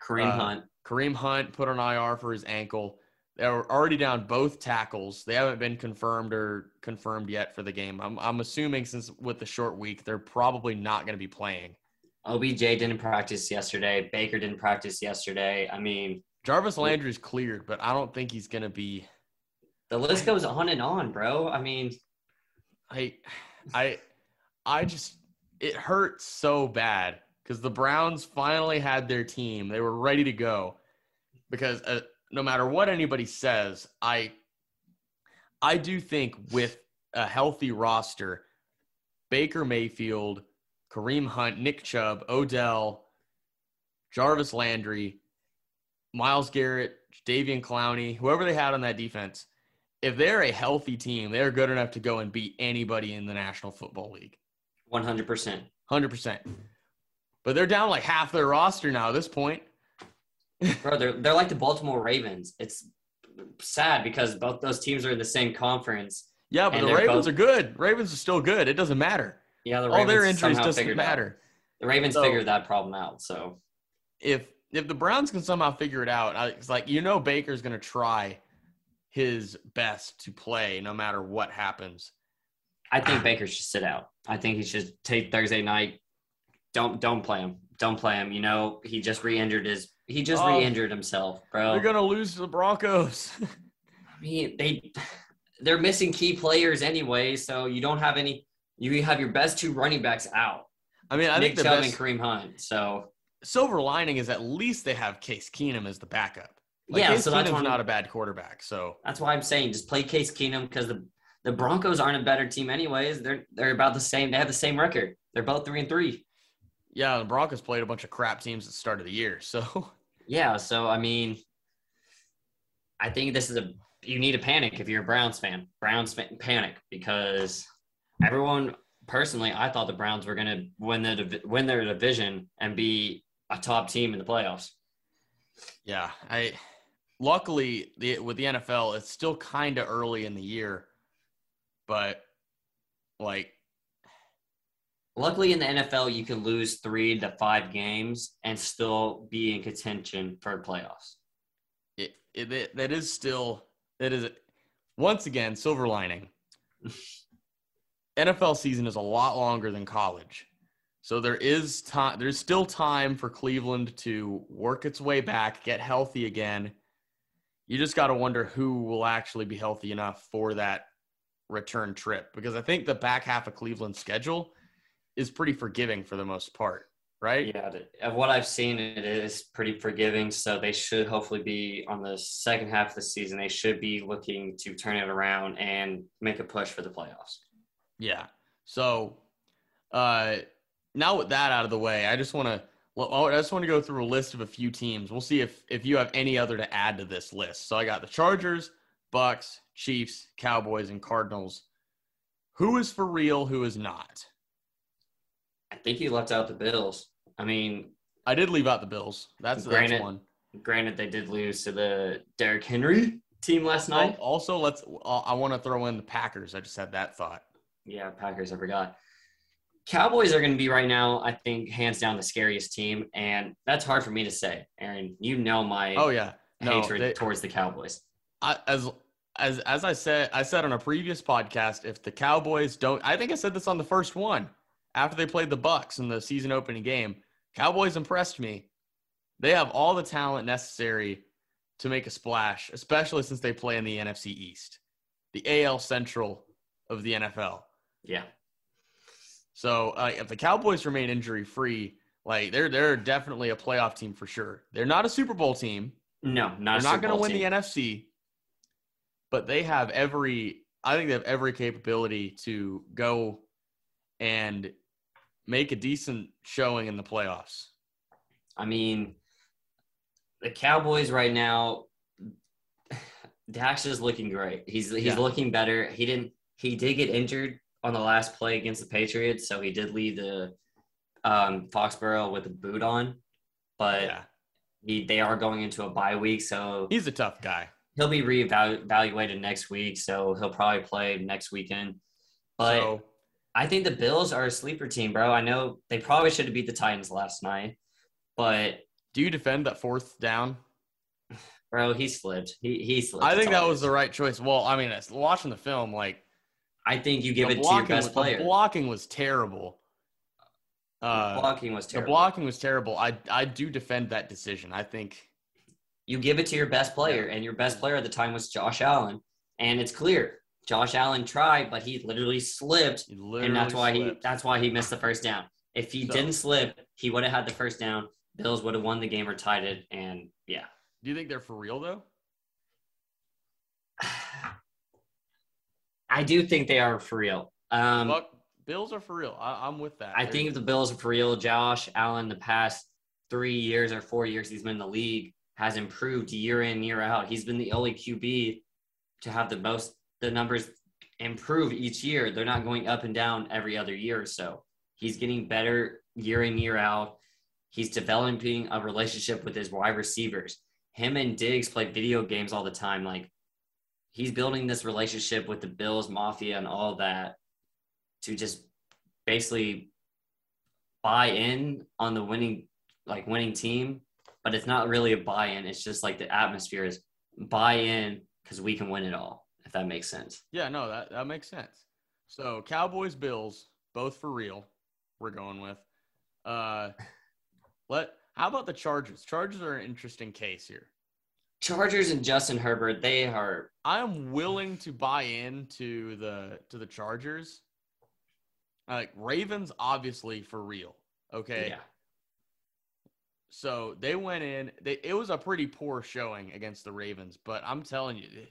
Kareem Uh, Hunt. Kareem Hunt put on IR for his ankle. They were already down both tackles. They haven't been confirmed or confirmed yet for the game. I'm, I'm assuming since with the short week, they're probably not going to be playing. OBJ didn't practice yesterday. Baker didn't practice yesterday. I mean, Jarvis Landry's cleared, but I don't think he's gonna be. the list goes on and on, bro. I mean, I, I, I just it hurts so bad because the Browns finally had their team. They were ready to go because uh, no matter what anybody says, I, I do think with a healthy roster, Baker Mayfield, Kareem Hunt, Nick Chubb, Odell, Jarvis Landry, Myles Garrett, Jadeveon Clowney, whoever they had on that defense, if they're a healthy team, they're good enough to go and beat anybody in the National Football League. 100%. 100%. But they're down like half their roster now at this point. Bro, they're, they're like the Baltimore Ravens. It's sad because both those teams are in the same conference. Yeah, but the Ravens both- are good. Ravens are still good. It doesn't matter. Yeah, the Ravens All their injuries doesn't out. matter. The Ravens So- figured that problem out. So If if the Browns can somehow figure it out, I- it's like you know Baker's going to try his best to play no matter what happens. I think Baker should sit out. I think he should take Thursday night. Don't don't play him. Don't play him. You know he just re-injured his. He just Oh. re-injured himself, bro. They're going to lose to the Broncos. I mean, they they're missing key players anyway, so you don't have any. You have your best two running backs out, I mean, I Nick think the Chubb best and Kareem Hunt. So silver lining is at least they have Case Keenum as the backup. Like, yeah, Case so that's why, not a bad quarterback. So that's why I'm saying just play Case Keenum because the the Broncos aren't a better team anyways. They're they're about the same. They have the same record. They're both three and three. yeah, the Broncos played a bunch of crap teams at the start of the year. So Yeah, so I mean, I think this is a you need to panic if you're a Browns fan. Browns fan, panic because everyone personally, I thought the Browns were going to win the win their division and be a top team in the playoffs. yeah, I luckily the with the NFL, it's still kind of early in the year, but like Luckily, in the NFL, you can lose three to five games and still be in contention for playoffs. it, it, that is still that is once again silver lining. NFL season is a lot longer than college. So there is time there's still time for Cleveland to work its way back, get healthy again. You just got to wonder who will actually be healthy enough for that return trip because I think the back half of Cleveland's schedule is pretty forgiving for the most part, right? Yeah, of what I've seen, it is pretty forgiving. So they should hopefully be on the second half of the season. They should be looking to turn it around and make a push for the playoffs. Yeah. So, uh, now with that out of the way, I just want to I just want to go through a list of a few teams. We'll see if if you have any other to add to this list. So I got the Chargers, Bucks, Chiefs, Cowboys, and Cardinals. Who is for real? Who is not? I think you left out the Bills. I mean, I did leave out the Bills. That's that's Granted- one. granted, they did lose to the Derrick Henry team last night. Also, let's. Uh, I want to throw in the Packers. I just had that thought. Yeah, Packers, I forgot. Cowboys are going to be right now, I think, hands down the scariest team. And that's hard for me to say. Aaron, you know my Oh yeah. No, hatred they- towards the Cowboys. I, as as as I said, I said on a previous podcast, if the Cowboys don't, I think I said this on the first one after they played the Bucks in the season opening game. Cowboys impressed me. They have all the talent necessary to make a splash, especially since they play in the NFC East, the AL Central of the NFL. Yeah. So uh, if the Cowboys remain injury free, like they're they're definitely a playoff team for sure. They're not a Super Bowl team. No, not They're not going to win team. the NFC, but they have every. I think they have every capability to go and make a decent showing in the playoffs. I mean, the Cowboys right now, Dax is looking great. He's he's Yeah. looking better. He didn't he did get injured on the last play against the Patriots, so he did leave the um, Foxborough with a boot on. But yeah, he, they are going into a bye week, so he's a tough guy. he'll be reevaluated next week. So he'll probably play next weekend. But so I think the Bills are a sleeper team, bro. I know they probably should have beat the Titans last night, but do you defend that fourth down? bro, he slipped. He he slipped. I think that was the right choice. Well, I mean, it's- watching the film, like I think you give the it to your best the player. blocking was terrible. Uh, the blocking was the terrible. blocking was terrible. I I do defend that decision. I think you give it to your best player, and your best player at the time was Josh Allen. And it's clear Josh Allen tried, but he literally slipped, he literally and that's why he that's why he missed the first down. If he So- didn't slip, he would have had the first down. Bills would have won the game or tied it, and yeah. Do you think they're for real though? I do think they are for real. Um, Buck, Bills are for real. I, I'm with that. I think the Bills are for real, Josh Allen, the past three years or four years he's been in the league, has improved year in, year out. He's been the only QB to have the most, the numbers improve each year. They're not going up and down every other year or so. He's getting better year in, year out. He's developing a relationship with his wide receivers. Him and Diggs play video games all the time. Like, he's building this relationship with the Bills Mafia and all that to just basically buy in on the winning like winning team, but it's not really a buy-in. It's just like the atmosphere is buy in because we can win it all, if that makes sense. Yeah, no, that, that makes sense. So Cowboys, Bills, both for real. We're going with. Uh, let. How about the Chargers? Chargers are an interesting case here. Chargers and Justin Herbert, they are I am willing to buy into the to the Chargers. Like Ravens, obviously for real. Okay. yeah. So they went in. They, it was a pretty poor showing against the Ravens, but I'm telling you,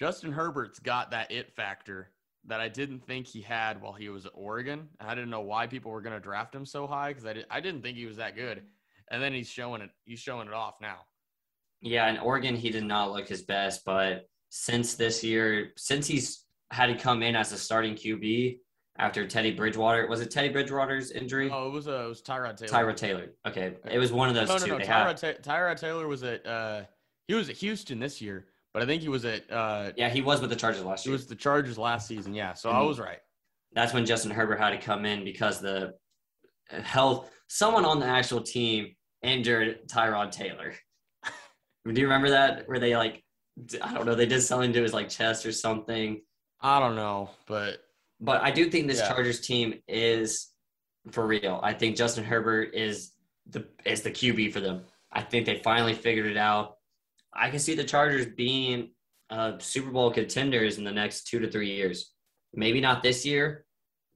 Justin Herbert's got that it factor that I didn't think he had while he was at Oregon. I didn't know why people were going to draft him so high because I, did, I didn't think he was that good. And then he's showing it. He's showing it off now. Yeah, in Oregon he did not look his best, but since this year, since he's had to come in as a starting QB after Teddy Bridgewater, was it Teddy Bridgewater's injury? Oh, it was uh, it was Tyrod Taylor. Tyrod Taylor. Okay, it was one of those No, two. no, no. They had- Tyrod, Ta- Tyrod Taylor was at uh, he was at Houston this year, but I think he was at uh, yeah, he was with the Chargers last year. he was the Chargers last season. Yeah, so I Mhm. was right. That's when Justin Herbert had to come in because the health. Someone on the actual team injured Tyrod Taylor. Do you remember that? Where they like, I don't know, they did something to his like chest or something. I don't know, but But I do think this Yeah. Chargers team is for real. I think Justin Herbert is the is the QB for them. I think they finally figured it out. I can see the Chargers being uh, Super Bowl contenders in the next two to three years. Maybe not this year,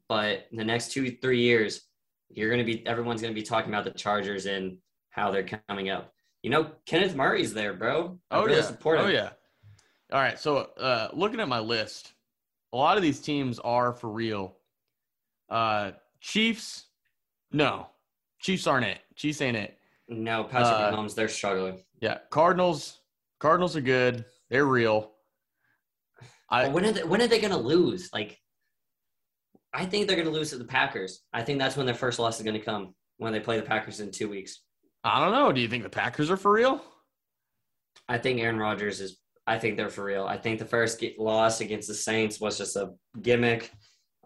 but in the next two three years, you're gonna be everyone's gonna be talking about the Chargers and how they're coming up. You know, Kenneth Murray's there, bro. I oh really yeah, support him. oh yeah. All right, so uh, looking at my list, a lot of these teams are for real. Uh, Chiefs, no, Chiefs aren't it. Chiefs ain't it. No, Patrick Uh, Mahomes, they're struggling. Yeah, Cardinals, Cardinals are good. They're real. I when are they, when are they going to lose? Like, I think they're going to lose to the Packers. I think that's when their first loss is going to come when they play the Packers in two weeks. I don't know. Do you think the Packers are for real? I think Aaron Rodgers is. I think they're for real. I think the first get, loss against the Saints was just a gimmick.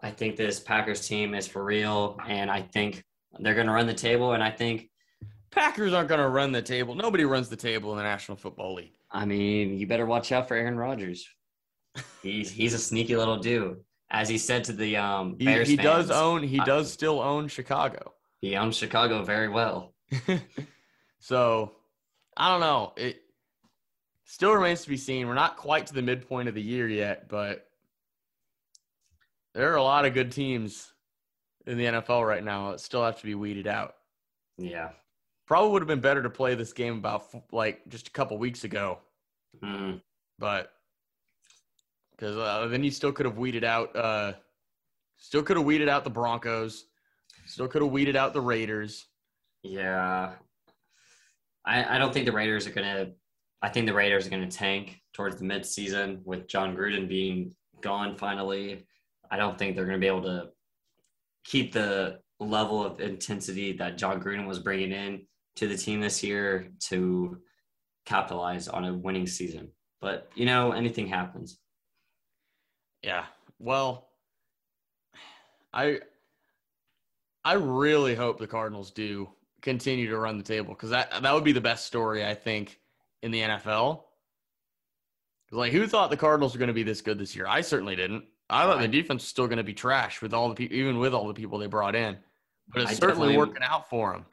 I think this Packers team is for real, and I think they're going to run the table. And I think, Packers aren't going to run the table. Nobody runs the table in the National Football League. I mean, you better watch out for Aaron Rodgers. He's he's a sneaky little dude, as he said to the um, He, Bears he does fans. own. He I- does still own Chicago. He owns Chicago very well. so I don't know. It still remains to be seen. We're not quite to the midpoint of the year yet, but there are a lot of good teams in the NFL right now that still have to be weeded out. Yeah. Probably would have been better to play this game about like just a couple weeks ago, Mm. but because uh, then you still could have weeded out. Uh, still could have weeded out the Broncos. Still could have weeded out the Raiders. Yeah. I, I don't think the Raiders are gonna I think the Raiders are gonna tank towards the midseason with Jon Gruden being gone finally. I don't think they're gonna be able to keep the level of intensity that Jon Gruden was bringing in to the team this year to capitalize on a winning season. But you know, anything happens. Yeah. Well, I I really hope the Cardinals do continue to run the table because that that would be the best story I think in the NFL. Like, who thought the Cardinals were going to be this good this year? I certainly didn't. I thought the defense was still going to be trash with all the people, even with all the people they brought in. but it's I certainly working out for him.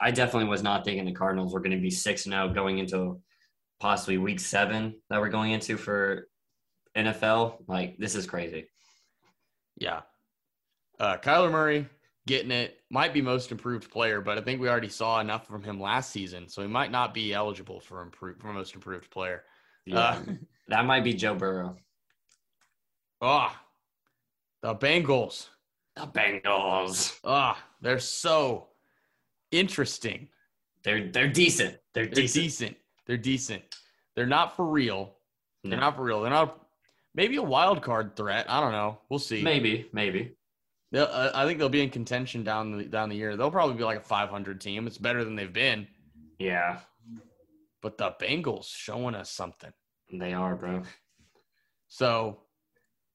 I definitely was not thinking the Cardinals were going to be six and zero going into possibly week seven that we're going into for NFL. Like this is crazy. Yeah. Uh, Kyler Murray getting it might be most improved player, but I think we already saw enough from him last season, so he might not be eligible for improve for most improved player. Yeah, Uh, that might be Joe Burrow. Ah, the Bengals. The Bengals. Ah, they're so interesting. They're they're decent. They're They're decent. decent. They're decent. They're not for real. They're not for real. They're not. Maybe a wild card threat. I don't know. We'll see. Maybe, maybe. Uh, I think they'll be in contention down the down the year. They'll probably be like a 500 team. It's better than they've been. Yeah, But the Bengals showing us something. they are, bro. So,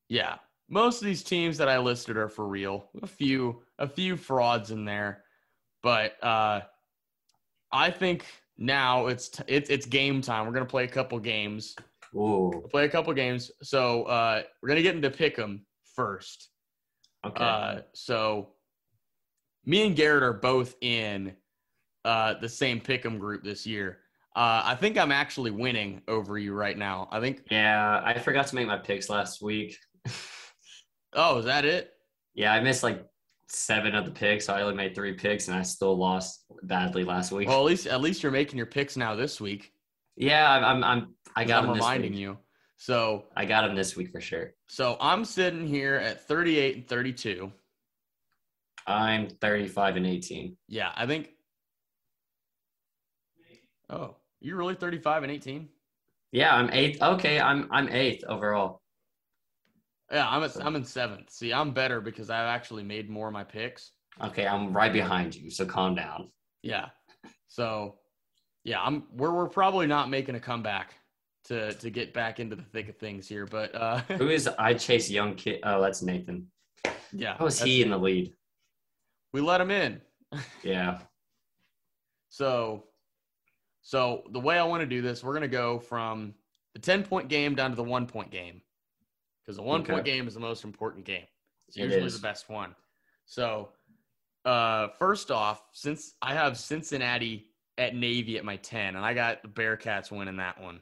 yeah, most of these teams that I listed are for real. A few, a few frauds in there, but uh, I think now it's t- it's it's game time. We're gonna play a couple games. Ooh, play a couple games. So uh, we're gonna get into pick'em first. okay. Uh, so me and Garrett are both in uh, the same pick'em group this year. Uh, I think I'm actually winning over you right now. I think. yeah, I forgot to make my picks last week. Oh, is that it? yeah, I missed like seven of the picks. So I only made three picks, and I still lost badly last week. Well, at least at least you're making your picks now this week. yeah, I'm, I'm, I'm I got I'm reminding week. you. So I got him this week for sure. so I'm sitting here at 38 and 32. I'm 35 and 18. Yeah, I think. Oh, you're really 35 and 18? Yeah, I'm eighth. Okay, I'm I'm eighth overall. Yeah, I'm at, I'm in seventh. See, I'm better because I've actually made more of my picks. Okay, I'm right behind you. So calm down. Yeah. So, yeah, I'm we're we're probably not making a comeback to to get back into the thick of things here, but uh Who is I chase young kid? Oh, that's Nathan. yeah. How is he in the lead? We let him in. Yeah. So so the way I want to do this, we're going to go from the 10-point game down to the 1-point game. Cuz the 1-point game is the most important game. It's usually is. the best one. So, uh first off, since I have Cincinnati at Navy at my 10 and I got the Bearcats winning that one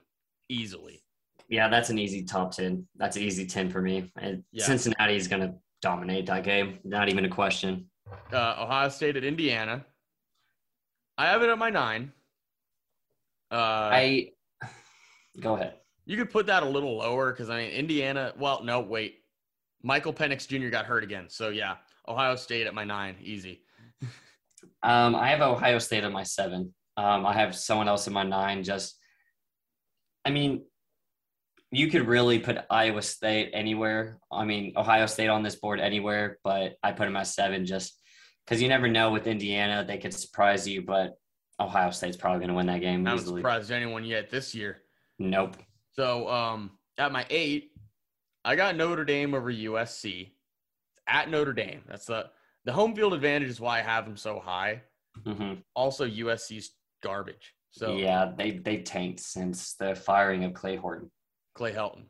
easily. Yeah, that's an easy top 10. That's an easy 10 for me. And Yeah. Cincinnati is going to dominate that game. Not even a question. uh, Ohio State at Indiana. I have it at my nine. Uh, I go ahead. You could put that a little lower because I mean Indiana. Well, no, wait. Michael Penix Jr. got hurt again, so yeah, Ohio State at my nine, easy. Um, I have Ohio State on my seven. Um, I have someone else in my nine. Just, I mean, you could really put Iowa State anywhere. I mean, Ohio State on this board anywhere, but I put them at seven just because you never know with Indiana they could surprise you. But Ohio State's probably going to win that game I haven't easily. surprised anyone yet this year. Nope. So um, at my eight, I got Notre Dame over USC. At Notre Dame, that's the the home field advantage is why I have them so high. hmm Also, USC's garbage. So yeah, they they tanked since the firing of Clay Horton, Clay Helton.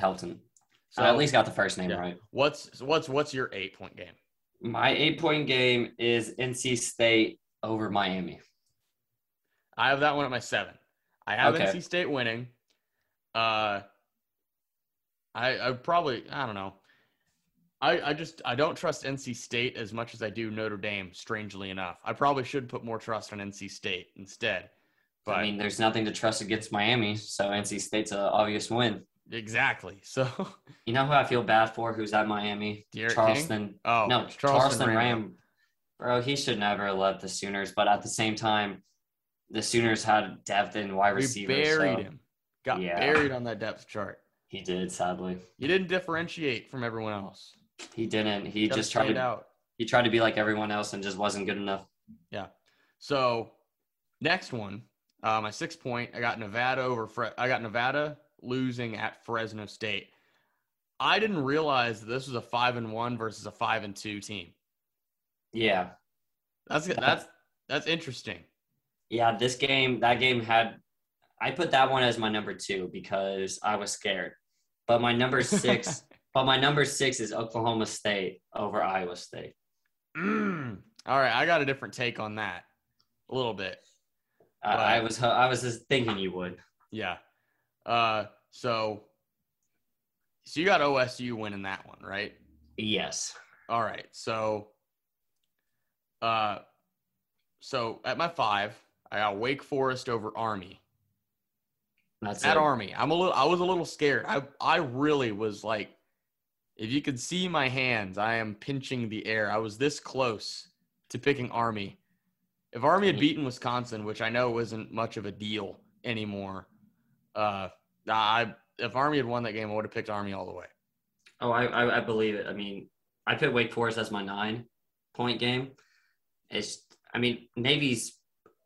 Helton. So I at least got the first name yeah. right. What's what's what's your eight point game? My eight point game is NC State over Miami. I have that one at my seven. I have Okay. NC State winning. Uh, I I probably I don't know. I I just I don't trust NC State as much as I do Notre Dame. Strangely enough, I probably should put more trust on NC State instead. But I mean, there's nothing to trust against Miami, so NC State's an obvious win. exactly. So You know who I feel bad for? Who's at Miami? King? Charleston. oh no, Charleston, Ram. Bro, he should never have left the Sooners. But at the same time, the Sooners had depth in wide We receivers. buried so him. Got Yeah. buried on that depth chart. He did, sadly. You didn't differentiate from everyone else. He didn't. He Gotta just tried to. out. He tried to be like everyone else and just wasn't good enough. Yeah. So next one, uh, my six point, I got Nevada over. Fre- I got Nevada losing at Fresno State. I didn't realize that this was a five and one versus a five and two team. Yeah, That's that's that's interesting. yeah. This game, that game had. I put that one as my number two because I was scared. But my number six, but my number six is Oklahoma State over Iowa State. Mm, All right, I got a different take on that, a little bit. I, I was I was just thinking you would. Yeah. Uh, so, so you got OSU winning that one, right? Yes. All right. So, uh, so at my five, I got Wake Forest over Army. That's At it. Army, I'm a little. I was a little scared. I I really was like, if you could see my hands, I am pinching the air. I was this close to picking Army. If Army had beaten Wisconsin, which I know isn't much of a deal anymore, uh, I if Army had won that game, I would have picked Army all the way. Oh, I, I I believe it. I mean, I put Wake Forest as my nine point game. It's I mean Navy's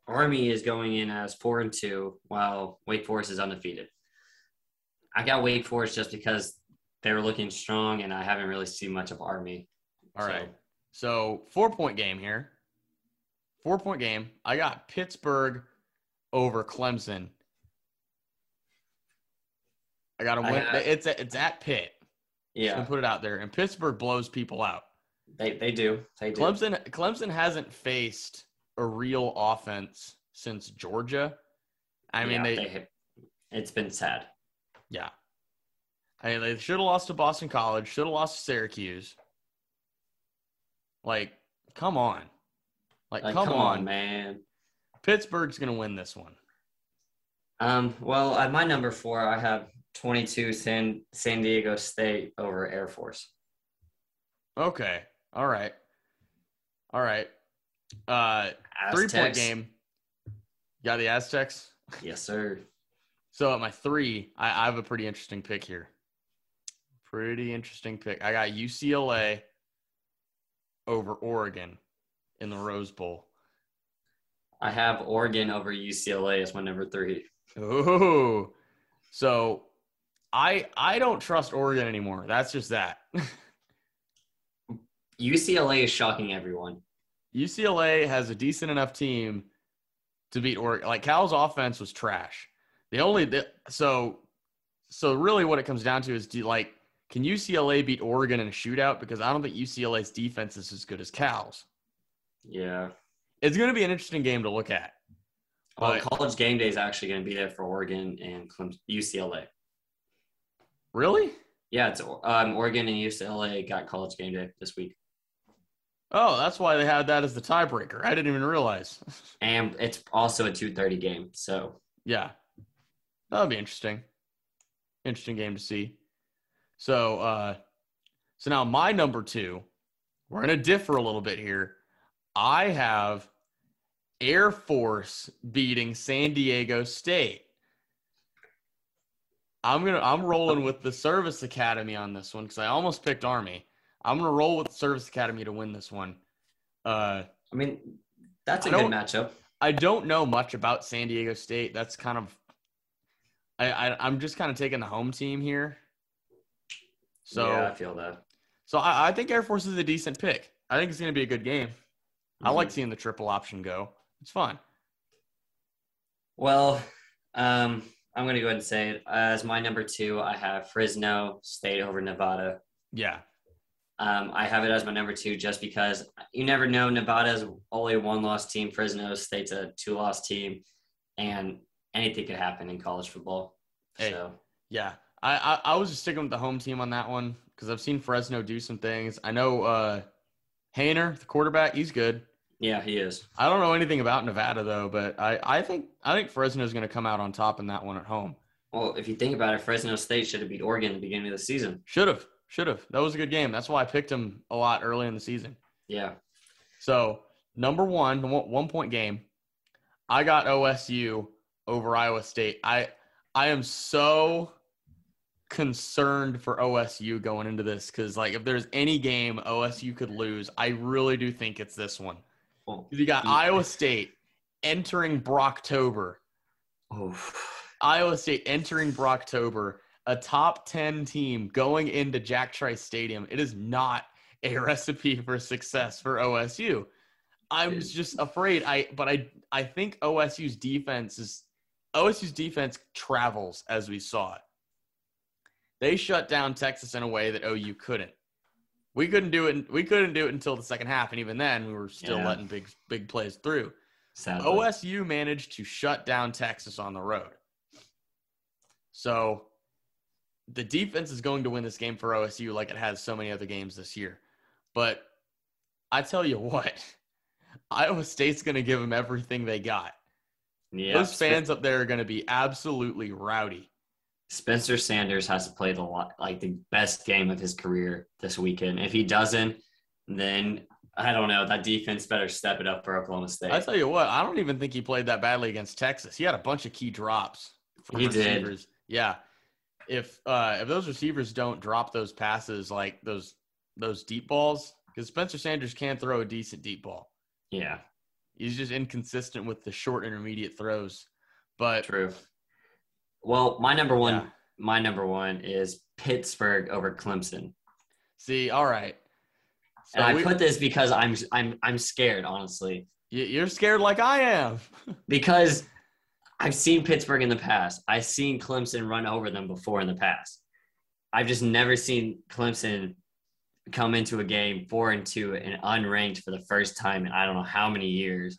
Army is going in as four and two, while Wake Forest is undefeated. I got Wake Forest just because they were looking strong, and I haven't really seen much of Army. All So, right. So four point game here. Four point game. I got Pittsburgh over Clemson. I got to win. got- it's at, it's at Pitt. Yeah, put it out there, and Pittsburgh blows people out. they they do. They do. Clemson Clemson hasn't faced a real offense since Georgia. I mean, Yeah, they, It's been sad. yeah. I mean, they should have lost to Boston College. Should have lost to Syracuse. Like, come on. Like, Like, come, on, man. Pittsburgh's gonna win this one. Um, well, at my number four, I have 22 San San Diego State over Air Force. Okay. All right. All right. Uh three point game. You got the Aztecs? Yes, sir. So at my three, I, I have a pretty interesting pick here. Pretty interesting pick. I got UCLA over Oregon in the Rose Bowl. I have Oregon over UCLA as my number three. Ooh. So I I don't trust Oregon anymore. That's just that. UCLA is shocking everyone. UCLA has a decent enough team to beat Oregon. Like Cal's offense was trash. The only the, so so really what it comes down to is do like can UCLA beat Oregon in a shootout? Because I don't think UCLA's defense is as good as Cal's. Yeah. It's going to be an interesting game to look at. Well, But- college game day is actually going to be there for Oregon and UCLA. Really? Yeah, it's um, Oregon and UCLA got college game day this week, Oh, that's why they had that as the tiebreaker. I didn't even realize. and it's also a 2:30 game. So Yeah. That'll be interesting. Interesting game to see. So uh so now my number 2, we're to differ a little bit here. I have Air Force beating San Diego State. I'm going to I'm rolling with the Service Academy on this one cuz I almost picked Army. I'm going to roll with Service Academy to win this one. Uh I mean, that's a I good matchup. I don't know much about San Diego State. That's kind of I, I I'm just kind of taking the home team here. So yeah, I feel that. so I, I think Air Force is a decent pick. I think it's going to be a good game. I Mhm. like seeing the triple option go. It's fun. Well, um, I'm going to go ahead and say it. As my number two, I have Fresno State over Nevada. Yeah. Um, I have it as my number two just because you never know. Nevada's only one loss team. Fresno State's a two loss team, and anything could happen in college football. Hey. So Yeah. I, I, I was just sticking with the home team on that one because I've seen Fresno do some things. I know uh Haener, the quarterback, he's good. yeah, he is. I don't know anything about Nevada though, but I, I think I think Fresno's going to come out on top in that one at home. Well, if you think about it, Fresno State should have beat Oregon at the beginning of the season. Should have. Should have. That was a good game. That's why I picked him a lot early in the season. Yeah. So, number one, the one point game. I got OSU over Iowa State. I I am so concerned for OSU going into this because, like, if there's any game OSU could lose, I really do think it's this one. You got Yeah. Iowa State entering Brocktober. oof. Iowa State entering Brocktober, a top 10 team going into Jack Trice Stadium. It is not a recipe for success for OSU. I'm just afraid I but I I think OSU's defense is OSU's defense travels as we saw it. They shut down Texas in a way that OU couldn't. We couldn't do it. We couldn't do it until the second half, and even then, we were still Yeah. letting big big plays through. Sadly. OSU managed to shut down Texas on the road. So the defense is going to win this game for OSU like it has so many other games this year. But I tell you what, Iowa State's going to give them everything they got. yeah. Those fans up there are going to be absolutely rowdy. Spencer Sanders has to play the like the best game of his career this weekend. If he doesn't, then I don't know. That defense better step it up for Oklahoma State. I tell you what, I don't even think he played that badly against Texas. He had a bunch of key drops. He did. Yeah. If uh, if those receivers don't drop those passes like those those deep balls, because Spencer Sanders can throw a decent deep ball. yeah, He's just inconsistent with the short intermediate throws. But true. Well, my number one, Yeah. my number one is Pittsburgh over Clemson, see, all right. So and I we- put this because I'm I'm I'm scared, honestly, you're scared like I am. because I've seen Pittsburgh in the past. I've seen Clemson run over them before in the past. I've just never seen Clemson come into a game four and two and unranked for the first time in I don't know how many years.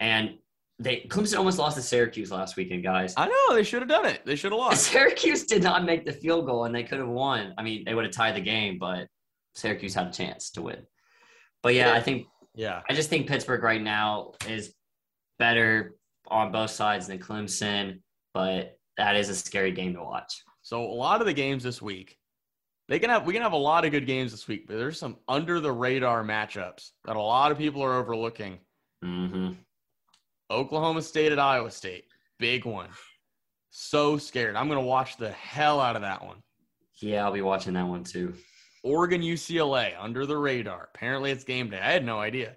And they Clemson almost lost to Syracuse last weekend, guys. I know they should have done it. They should have lost. Syracuse did not make the field goal and they could have won. I mean, they would have tied the game, but Syracuse had a chance to win. But yeah, I think Yeah. I just think Pittsburgh right now is better on both sides than Clemson, but that is a scary game to watch. So a lot of the games this week, they can have we can have a lot of good games this week, but there's some under the radar matchups that a lot of people are overlooking. hmm Oklahoma State at Iowa State, big one. So scared. I'm gonna watch the hell out of that one. Yeah, I'll be watching that one too. Oregon UCLA under the radar. Apparently it's game day. I had no idea.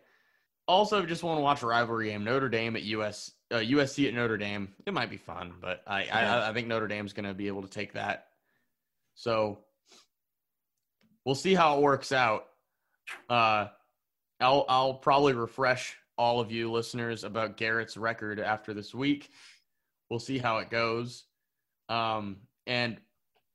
Also, just want to watch a rivalry game. Notre Dame at US uh, USC at Notre Dame. It might be fun, but I Yeah. I, I think Notre Dame's going to be able to take that. So we'll see how it works out. Uh, I'll I'll probably refresh all of you listeners about Garrett's record after this week. We'll see how it goes. Um, and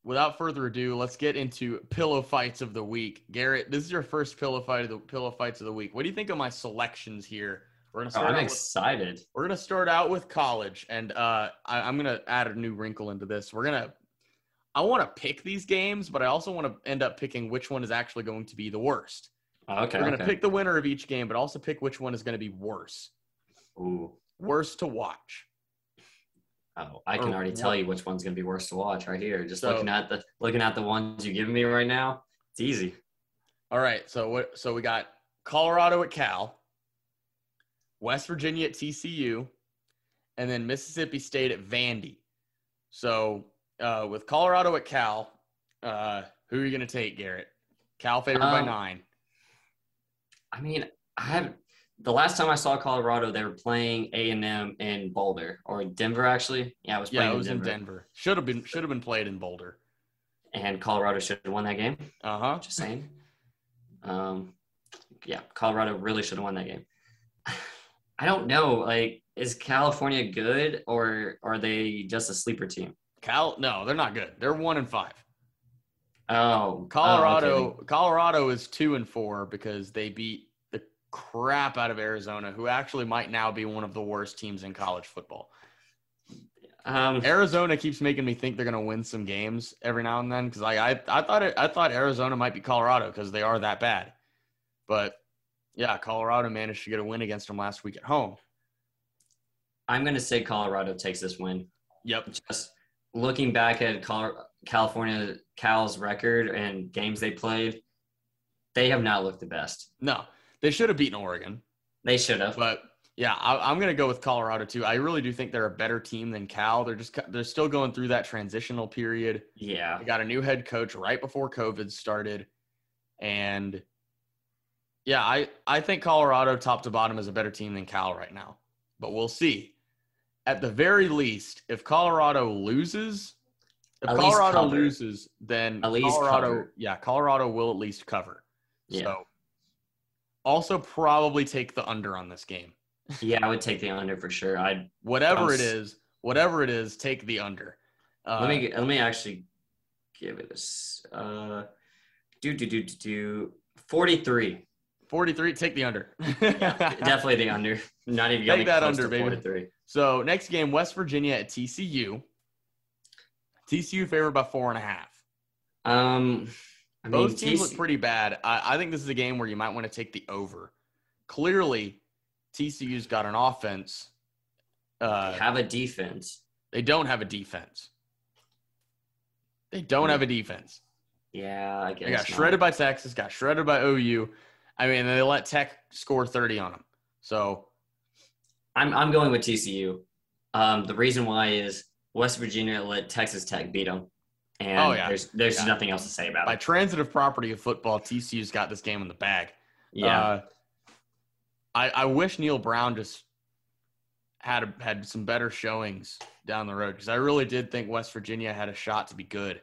without further ado, let's get into pillow fights of the week. Garrett, this is your first pillow fight of the pillow fights of the week. What do you think of my selections here? We're gonna Oh. I'm out with, excited. we're gonna start out with college, and uh, I, I'm gonna add a new wrinkle into this. We're gonna. I want to pick these games, but I also want to end up picking which one is actually going to be the worst. Okay. We're gonna okay. pick the winner of each game, but also pick which one is going to be worse. Ooh. Worst to watch. Oh, I can Or already tell you which one's gonna be worse to watch right here. Just So- looking at the looking at the ones you giving me right now, it's easy. All right, so what? So we got Colorado at Cal, West Virginia at TCU, and then Mississippi State at Vandy. So uh, with Colorado at Cal, uh, who are you going to take, Garrett? Cal favored by Um, nine. I mean, I have the last time I saw Colorado, they were playing A and M in Boulder or Denver actually. Yeah, it was playing Yeah, it was in in Denver. Denver. Should have been should have been played in Boulder. And Colorado should have won that game. Uh huh. Just saying. Um, yeah, Colorado really should have won that game. I don't know. Like, is California good or are they just a sleeper team? Cal, no, they're not good. They're one and five. Oh, Colorado, oh, okay. Colorado is two and four because they beat the crap out of Arizona, who actually might now be one of the worst teams in college football. Um, Arizona keeps making me think they're going to win some games every now and then because I, I I thought it, I thought Arizona might be Colorado because they are that bad, but yeah, Colorado managed to get a win against them last week at home. I'm gonna say Colorado takes this win. Yep. Just looking back at California Cal's record and games they played, they have not looked the best. No, they should have beaten Oregon, They should have. but yeah, I, I'm going to go with Colorado too. I really do think they're a better team than Cal. They're just they're still going through that transitional period. yeah. They got a new head coach right before COVID started. And yeah, I, I think Colorado top to bottom is a better team than Cal right now. But we'll see. At the very least, if Colorado loses, if At Colorado loses, then At least Colorado, cover. yeah, Colorado will at least cover. Yeah. So also probably take the under on this game. Yeah, I would take the under for sure. I'd Whatever it is, whatever it is, take the under. Uh, let me let me actually give it a uh do do do do do 43. 43. Take the under. Yeah, definitely the under. Not even Take that close under, to baby. 43. So next game, West Virginia at TCU. TCU favored by four and a half. Um, I mean, Both teams TC look pretty bad. I, I think this is a game where you might want to take the over. Clearly, TCU's got an offense. Uh, have a defense. they don't have a defense. They don't have a defense. Yeah, I guess. They got not. shredded by Texas, got shredded by OU. I mean, they let Tech score 30 on them. So, I'm I'm going with TCU. Um, the reason why is West Virginia let Texas Tech beat them, and Oh, yeah. there's there's Yeah. nothing else to say about by it. By transitive property of football, TCU's got this game in the bag. Yeah, Uh, I I wish Neal Brown just had a, had some better showings down the road because I really did think West Virginia had a shot to be good.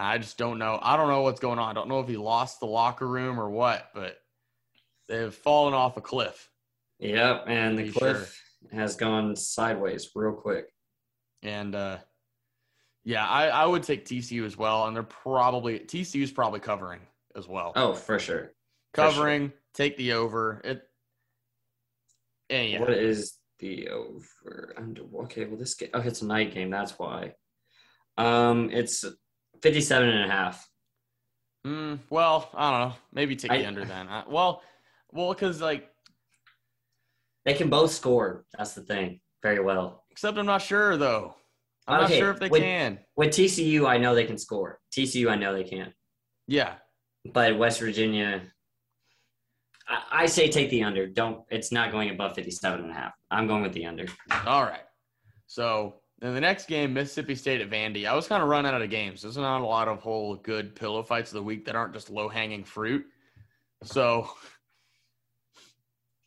I just don't know. I don't know what's going on. I don't know if he lost the locker room or what, but they've fallen off a cliff. yep. And the cliff has gone sideways real quick. And uh, yeah, I, I would take TCU as well. And they're probably TCU's probably covering as well. Oh, for sure. for covering, take the over. It. And yeah, What is the over under? Okay, well this game. Oh, it's a night game. That's why. Um, it's 57 and a half. Mm, well, I don't know. Maybe take the I- under then. I, well, well, because like, They can both score. That's the thing. Very well. except I'm not sure though. I'm Okay, not sure if they wait. can. With TCU, I know they can score. TCU, I know they can. Yeah, But West Virginia, I, I say take the under. Don't. It's not going above 57 and a half. I'm going with the under. all right. So in the next game, Mississippi State at Vandy. I was kind of running out of games. There's not a lot of whole good pillow fights of the week that aren't just low hanging fruit. So.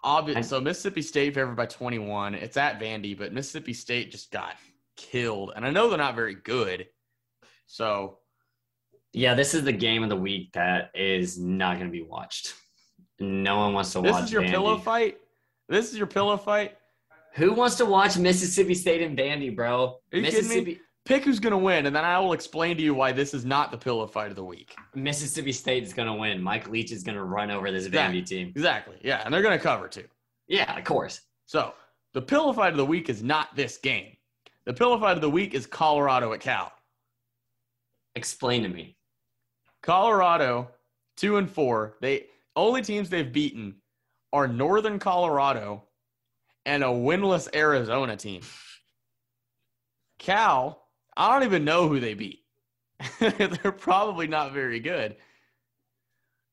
Obvious. So Mississippi State favored by 21. It's at Vandy, but Mississippi State just got killed, and I know they're not very good. So Yeah, this is the game of the week that is not going to be watched. No one wants to This watch. This is your Vandy. pillow fight. This is your pillow fight. Who wants to watch Mississippi State and Vandy, bro? Are you kidding me? Mississippi Pick who's gonna win, and then I will explain to you why this is not the pillow fight of the week. Mississippi State is going to win. Mike Leach is going to run over this Exactly. Vandy team. Exactly. Yeah, and they're gonna cover too. Yeah, of course. So the pillow fight of the week is not this game. The pillow fight of the week is Colorado at Cal. Explain to me. Colorado, two and four. They only teams they've beaten are Northern Colorado and a winless Arizona team. Cal, I don't even know who they beat. They're probably not very good.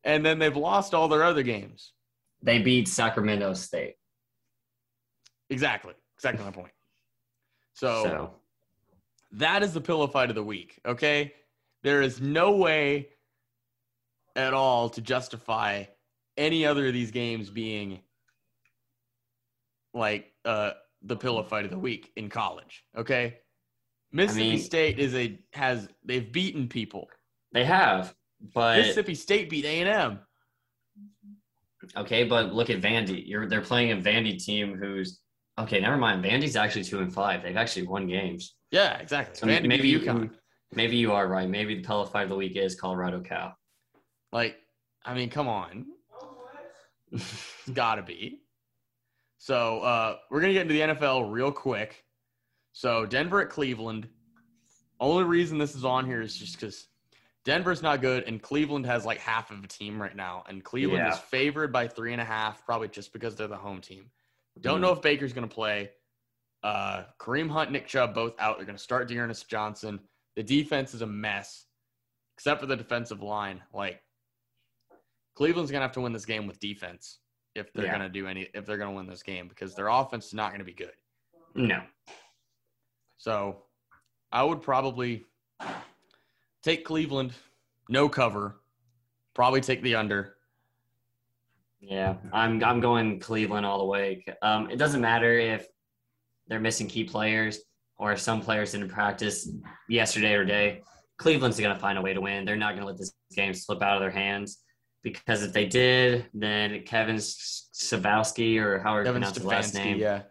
And then they've lost all their other games. They beat Sacramento State. Exactly. Exactly my point. So, So, that is the pillow fight of the week. Okay. There is no way at all to justify any other of these games being like uh, the pillow fight of the week in college. Okay. Mississippi mean- State is a has they've beaten people. they have, but Mississippi State beat A and M. okay, but look at Vandy. You're they're playing a Vandy team who's okay. Never mind. Vandy's actually two and five. They've actually won games. Yeah, exactly. So Vandy maybe UConn. maybe you are right. Maybe the pillow fight of the week is Colorado Cal. Like, I mean, come on. It's got to be. So uh, we're gonna get into the NFL real quick. So Denver at Cleveland. Only reason this is on here is just because Denver's not good, and Cleveland has like half of a team right now, and Cleveland Yeah. is favored by three and a half, probably just because they're the home team. Don't Mhm. know if Baker's gonna play. Uh, Kareem Hunt, Nick Chubb, both out. They're gonna start D'Ernest Johnson. The defense is a mess, except for the defensive line. Like Cleveland's gonna have to win this game with defense if they're Yeah. gonna do any if they're gonna win this game because their offense is not gonna be good. No. So I would probably take Cleveland, no cover, probably take the under. Yeah, I'm I'm going Cleveland all the way. Um, it doesn't matter if they're missing key players or if some players didn't practice yesterday or day. Cleveland's going to find a way to win. They're not going to let this game slip out of their hands because if they did, then Kevin Sabowski or however you Kevin pronounce his last name, yeah.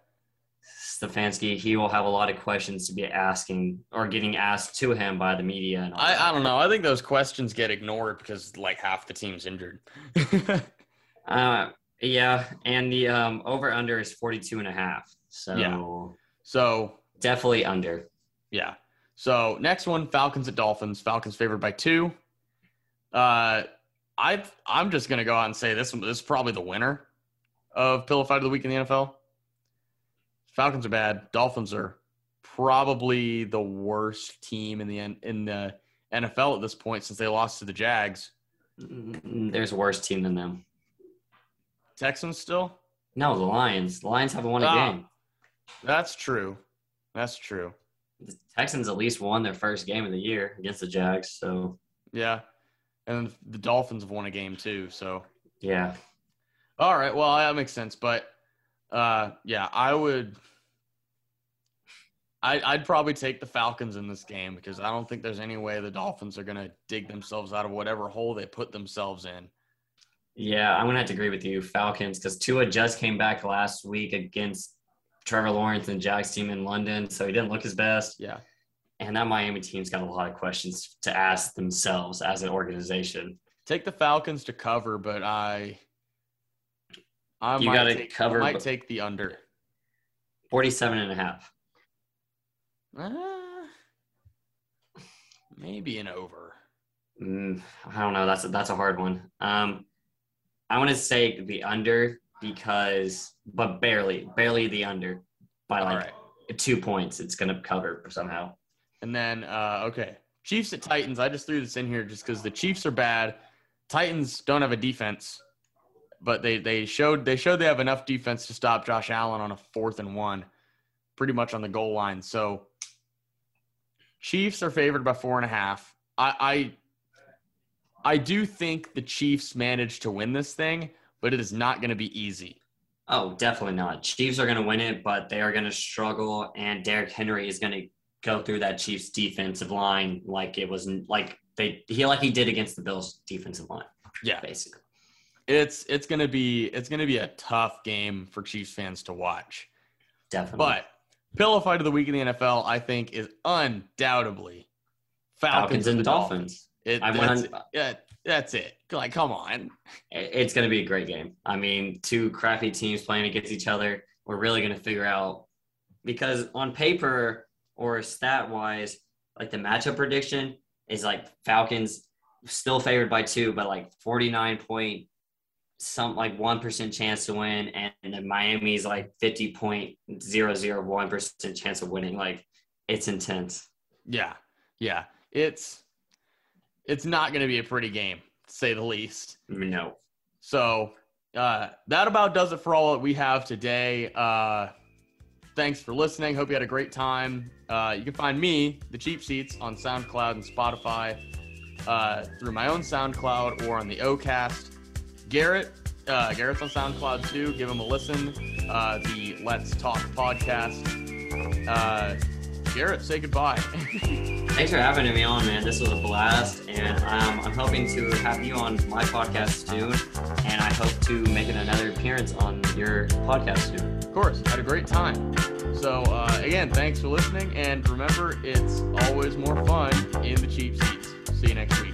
Stefanski, he will have a lot of questions to be asking or getting asked to him by the media. And all. I, I don't know. I think those questions get ignored because like half the team's injured. Uh, yeah, and the um, over under is 42 and a half. So Yeah. so definitely under. yeah. So next one, Falcons at Dolphins. Falcons favored by two. Uh, I I'm just gonna go out and say this. This is probably the winner of Pillow Fight of the Week in the NFL. Falcons are bad. Dolphins are probably the worst team in the in the NFL at this point since they lost to the Jags. Mm, There's a worse team than them. Texans still. No, the Lions. The Lions haven't won a Ah. game. That's true. That's true. The Texans at least won their first game of the year against the Jags. So Yeah. And the Dolphins have won a game too. So, yeah, all right. Well, that makes sense. But, uh, yeah, I would. I, I'd probably take the Falcons in this game because I don't think there's any way the Dolphins are going to dig themselves out of whatever hole they put themselves in. yeah, I'm gonna have to agree with you, Falcons, because Tua just came back last week against Trevor Lawrence and Jags team in London, so he didn't look his best. Yeah. And that Miami team's got a lot of questions to ask themselves as an organization. Take the Falcons to cover, but I. I You might gotta take, cover, I might take the under. 47 and a half. Uh, maybe an over. Mm, I don't know. That's a, that's a hard one. Um, I want to say the under because, but barely, barely the under by like right. two points. It's gonna cover somehow. And then, uh, okay, Chiefs at Titans. I just threw this in here just because the Chiefs are bad. Titans don't have a defense, but they they showed they showed they have enough defense to stop Josh Allen on a fourth and one, pretty much on the goal line. So, Chiefs are favored by four and a half. I I, I do think the Chiefs managed to win this thing, but it is not going to be easy. Oh, definitely not. Chiefs are gonna win it, but they are gonna struggle, and Derrick Henry is gonna go through that Chiefs defensive line like it was like they he like he did against the Bills defensive line. Yeah. basically. It's it's gonna be it's gonna be a tough game for Chiefs fans to watch. Definitely. But pillow fight of the week in the NFL, I think, is undoubtedly Falcons, Falcons and and Dolphins. It, I that's, went on, yeah, that's it. Like, come on. it's going to be a great game. I mean, two crappy teams playing against each other. We're really going to figure out because on paper or stat wise, like the matchup prediction is like Falcons still favored by two, but like 49 point some like 1% chance to win. And then Miami's like 50.001% chance of winning. Like it's intense. Yeah, yeah. It's it's not going to be a pretty game, to say the least. No. So uh, that about does it for all that we have today. Uh, thanks for listening. Hope you had a great time. Uh, you can find me, the Cheap Seats, on SoundCloud and Spotify uh, through my own SoundCloud or on the OCast. Garrett, uh, Garrett's on SoundCloud too. Give him a listen. Uh, the Let's Talk podcast. Uh, Garrett, say goodbye. Thanks for having me on, man. This was a blast, and um, I'm hoping to have you on my podcast soon. And I hope to make another appearance on your podcast soon. Of course, had a great time. So uh, again, thanks for listening, and remember, it's always more fun in the cheap seats. See you next week.